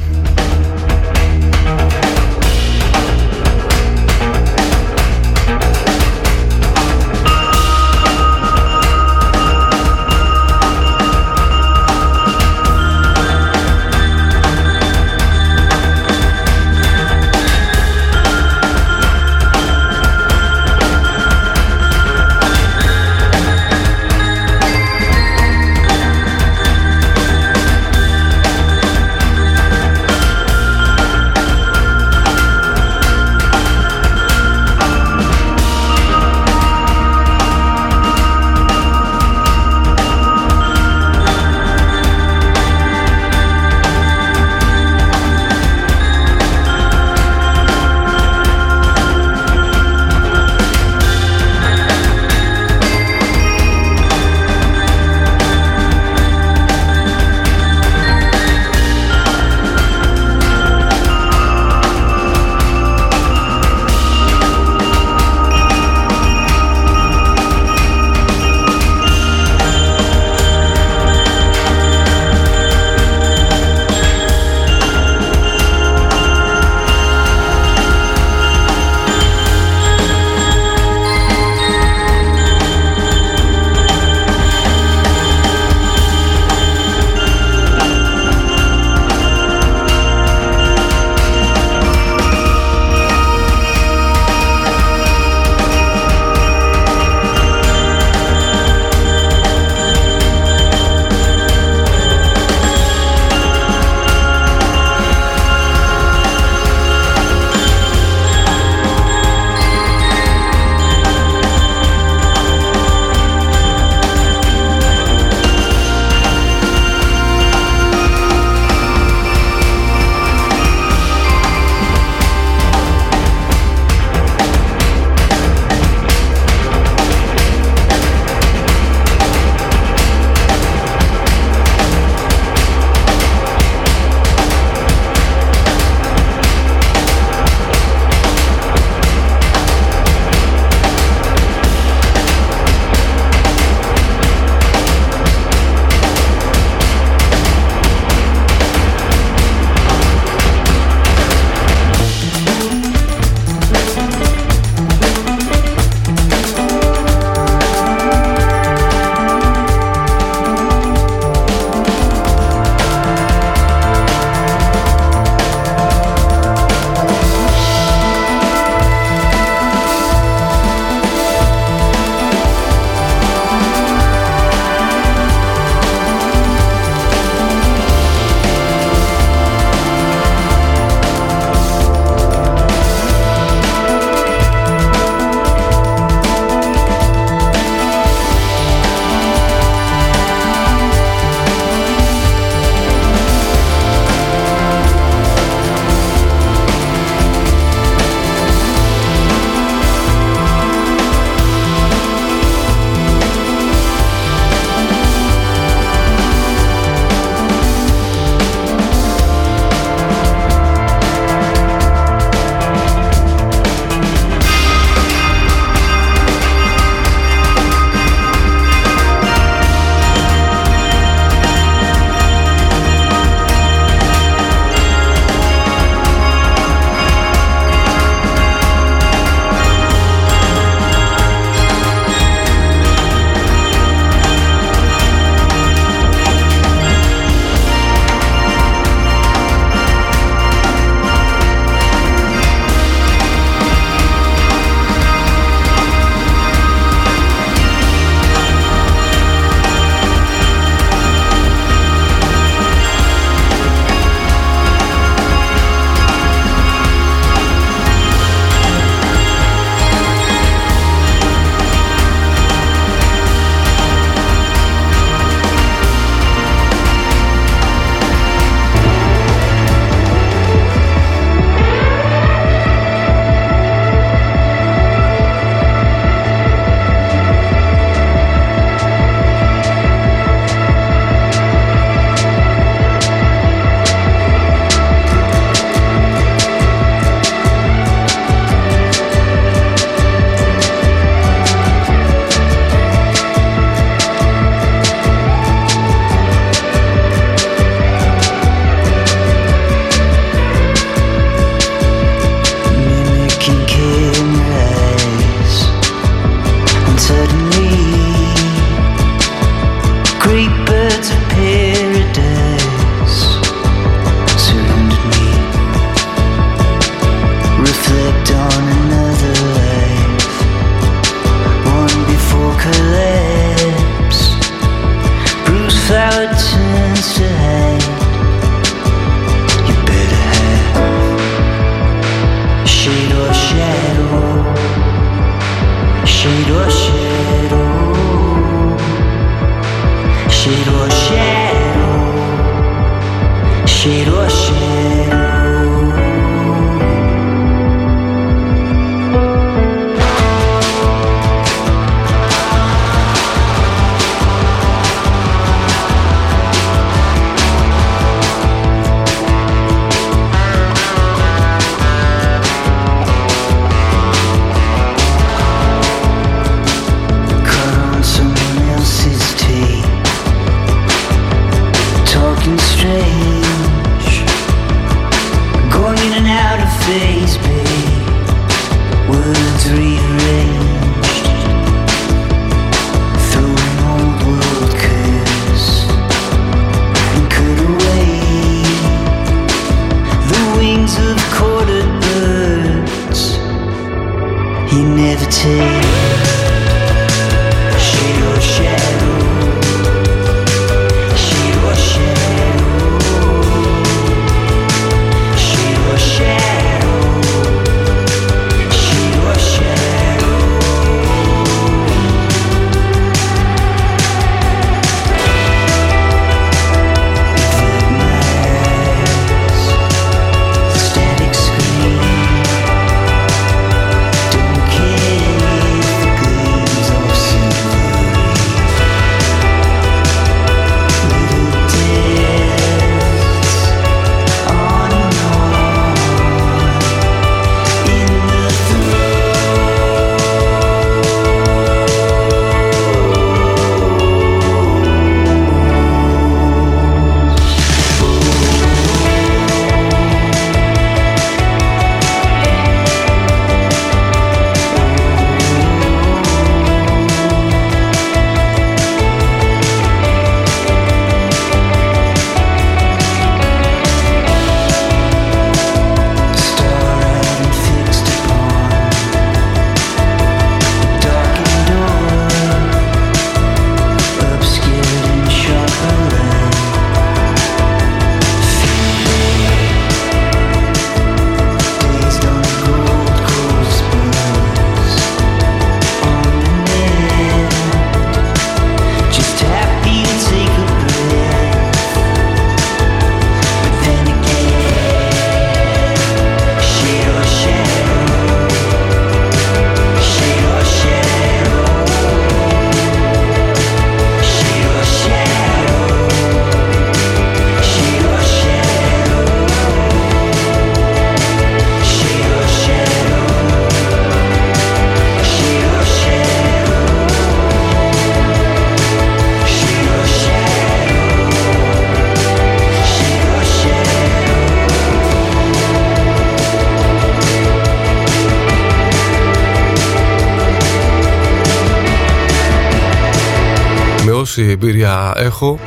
όση εμπειρία έχω.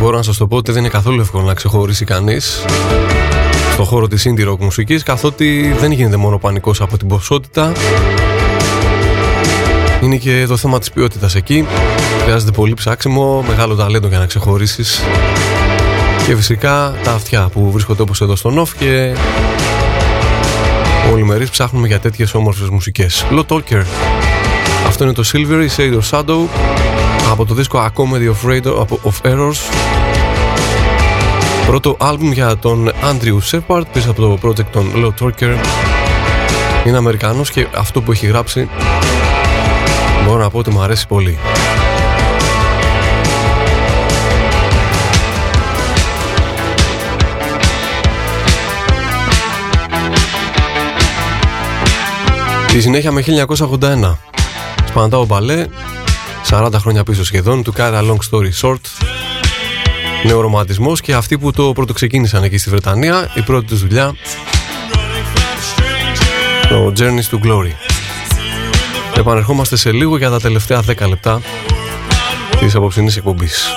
Μπορώ να σας το πω ότι δεν είναι καθόλου εύκολο να ξεχωρίσει κανείς στο χώρο της indie rock μουσικής καθότι δεν γίνεται μόνο πανικός από την ποσότητα. Είναι και το θέμα της ποιότητας εκεί. Χρειάζεται πολύ ψάξιμο, μεγάλο ταλέντο για να ξεχωρίσεις. Και φυσικά τα αυτιά που βρίσκονται όπως εδώ στο Νοφ και όλοι μερίς ψάχνουμε για τέτοιες όμορφες μουσικές. Low Talker αυτό είναι το Silvery Shade of Shadow από το δίσκο A Comedy of, Radio, of Errors. Πρώτο άλμπουμ για τον Andrew Shepard πίσω από το project των Low Talker είναι Αμερικανός και αυτό που έχει γράψει μπορώ να πω ότι μου αρέσει πολύ. Στη συνέχεια με 1981 Σπαντάω μπαλέ 40 χρόνια πίσω σχεδόν του Κάρα Long Story Short Νεορωματισμός και αυτοί που το πρώτο ξεκίνησαν εκεί στη Βρετανία η πρώτη τους δουλειά το Journeys to Glory. Επανερχόμαστε σε λίγο για τα τελευταία 10 λεπτά της απόψινής εκπομπής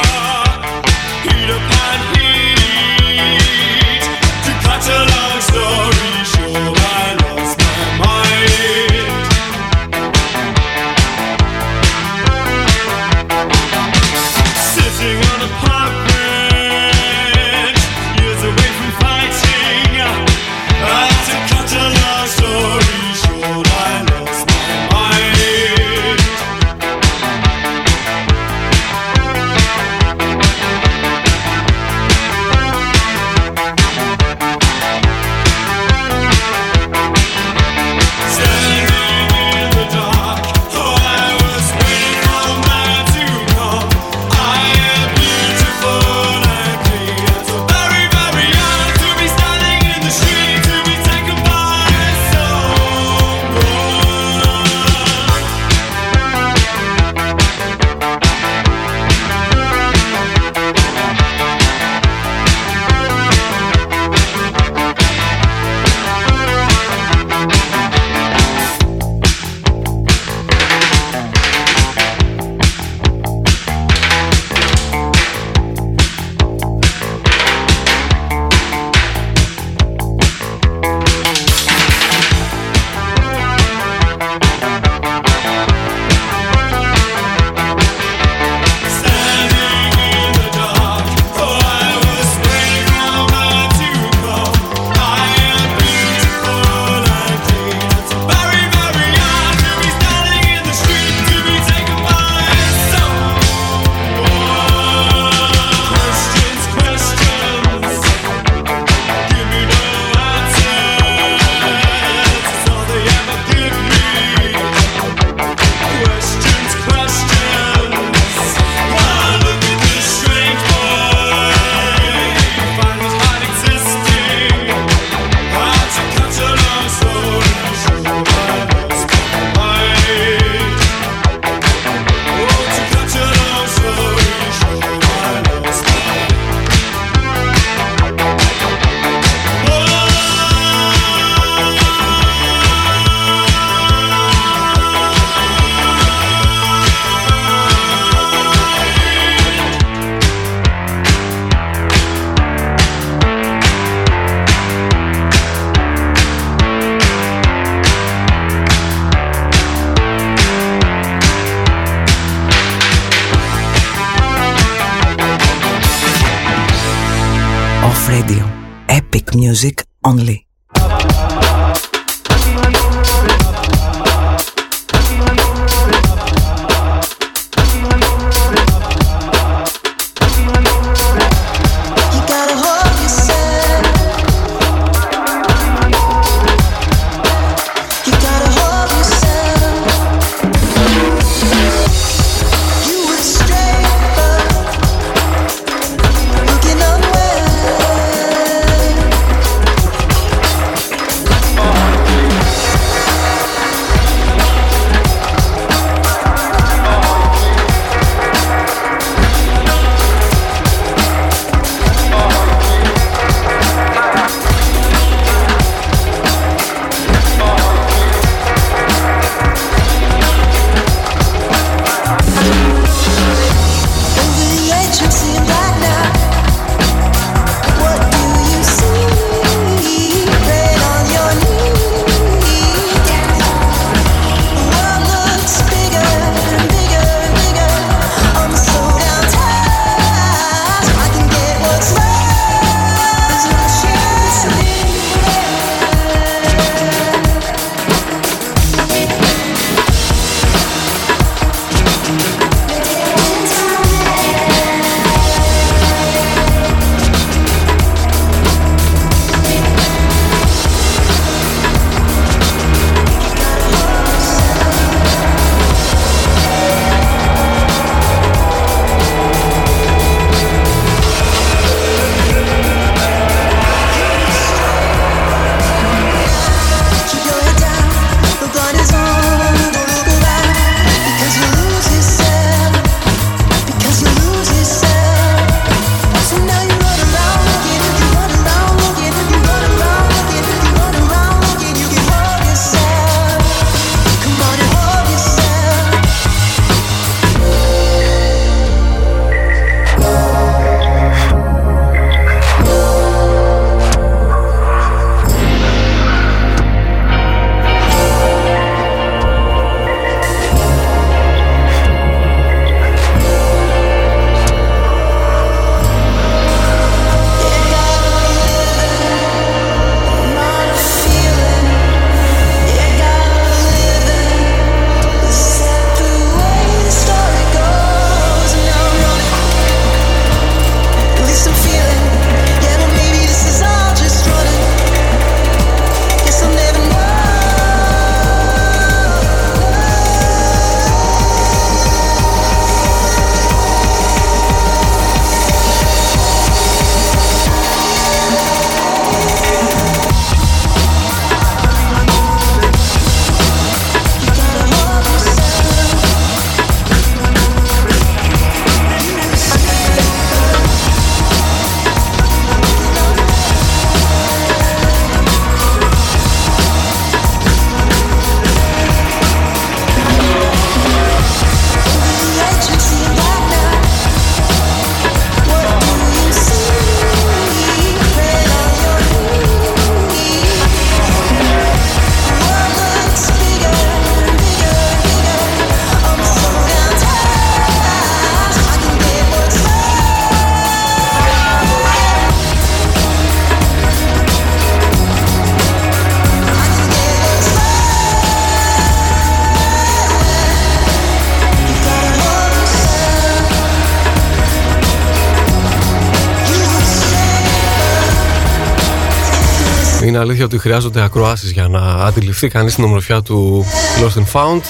ότι χρειάζονται ακροάσεις για να αντιληφθεί κανείς την ομορφιά του Lost and Found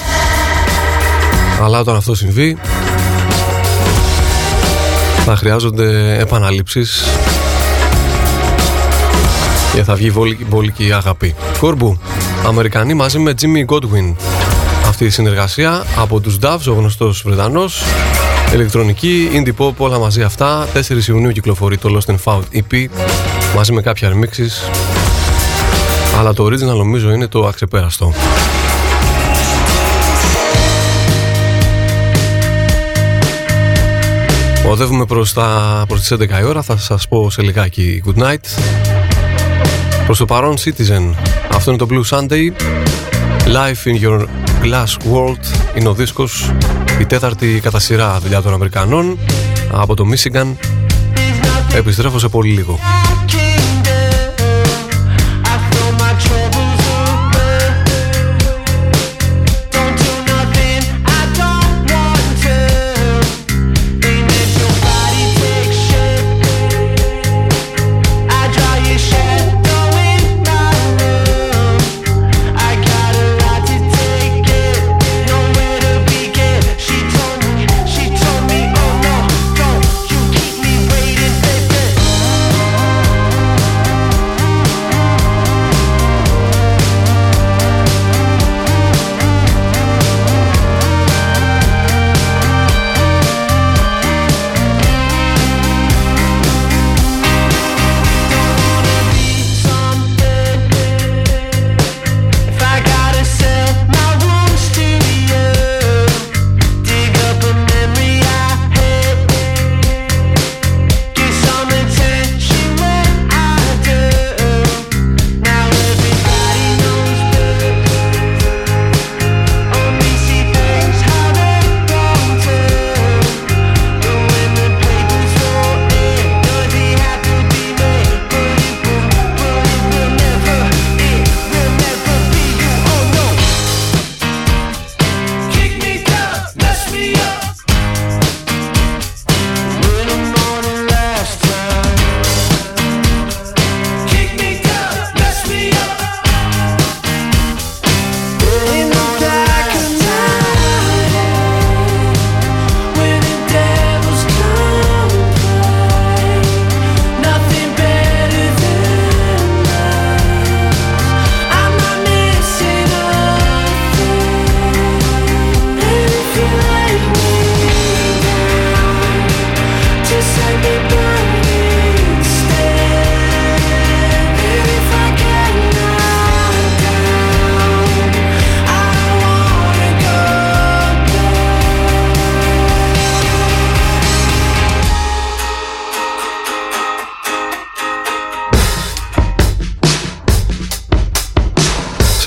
αλλά όταν αυτό συμβεί θα χρειάζονται επαναλήψεις και θα βγει βόλικη αγάπη. Κόρμπου, Αμερικανοί μαζί με Jimmy Godwin. Αυτή η συνεργασία από τους Doves, ο γνωστός Βρετανός, ηλεκτρονική, indie pop, όλα μαζί αυτά. 4 Ιουνίου κυκλοφορεί το Lost and Found EP μαζί με κάποια remixes αλλά το original νομίζω είναι το αξεπέραστο. Οδεύουμε προς, τα, προς τις 11 η ώρα, θα σας πω σε λιγάκι good night. Προς το παρόν Citizen, αυτό είναι το Blue Sunday. Life in your glass world είναι ο δίσκος, η τέταρτη κατά σειρά δουλειά των Αμερικανών από το Michigan. Επιστρέφω σε πολύ λίγο.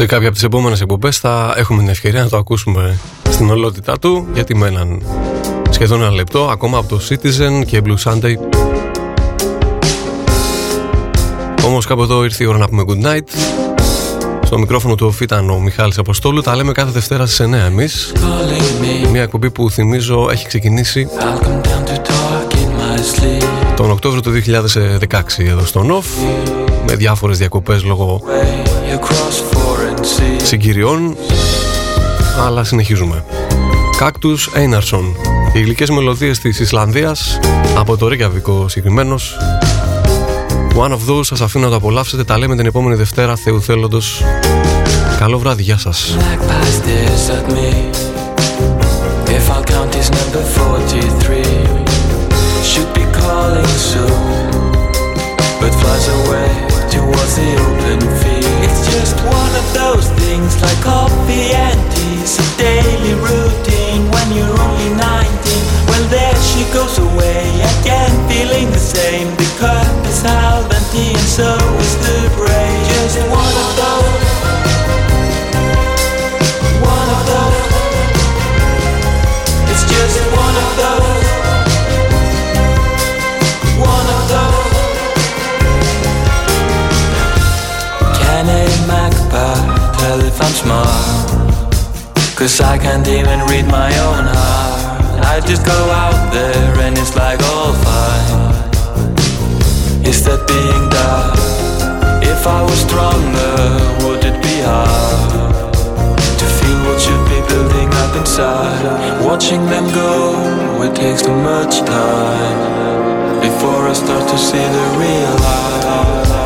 Κάποια από τις επόμενες εκπομπές θα έχουμε την ευκαιρία να το ακούσουμε στην ολότητά του γιατί με έναν σχεδόν ένα λεπτό ακόμα από το Citizen και Blue Sunday. Όμως κάπου εδώ ήρθε η ώρα να πούμε good night. Στο μικρόφωνο του ήταν ο Μιχάλης Αποστόλου. Τα λέμε κάθε Δευτέρα στις 9 εμείς. Μια εκπομπή που θυμίζω έχει ξεκινήσει Τον Οκτώβριο του 2016 εδώ στο ΝΟΦ Με διάφορες διακοπές λόγω συγκυριών. Αλλά συνεχίζουμε. Κάκτους Έιναρσον Οι γλυκές μελωδίες της Ισλανδίας. Από το Ρίκαβικο συγκεκριμένος. One of those σας αφήνω να το απολαύσετε. Τα λέμε την επόμενη Δευτέρα Θεού θέλοντος. Καλό βράδυ, γεια σας. If I'll count is number 43 Should be calling soon. But flies away towards the open field It's just one of those things like coffee and tea. It's a daily routine when you're only 19 Well there she goes away again feeling the same. Because it's Alventi and so is the brain. Just one of those. One of those. It's just one of those tell if I'm smart? Cause I can't even read my own heart I just go out there and it's like all fine Is that being dark? If I was stronger, would it be hard To feel what should be building up inside Watching them go, it takes too much time Before I start to see the real life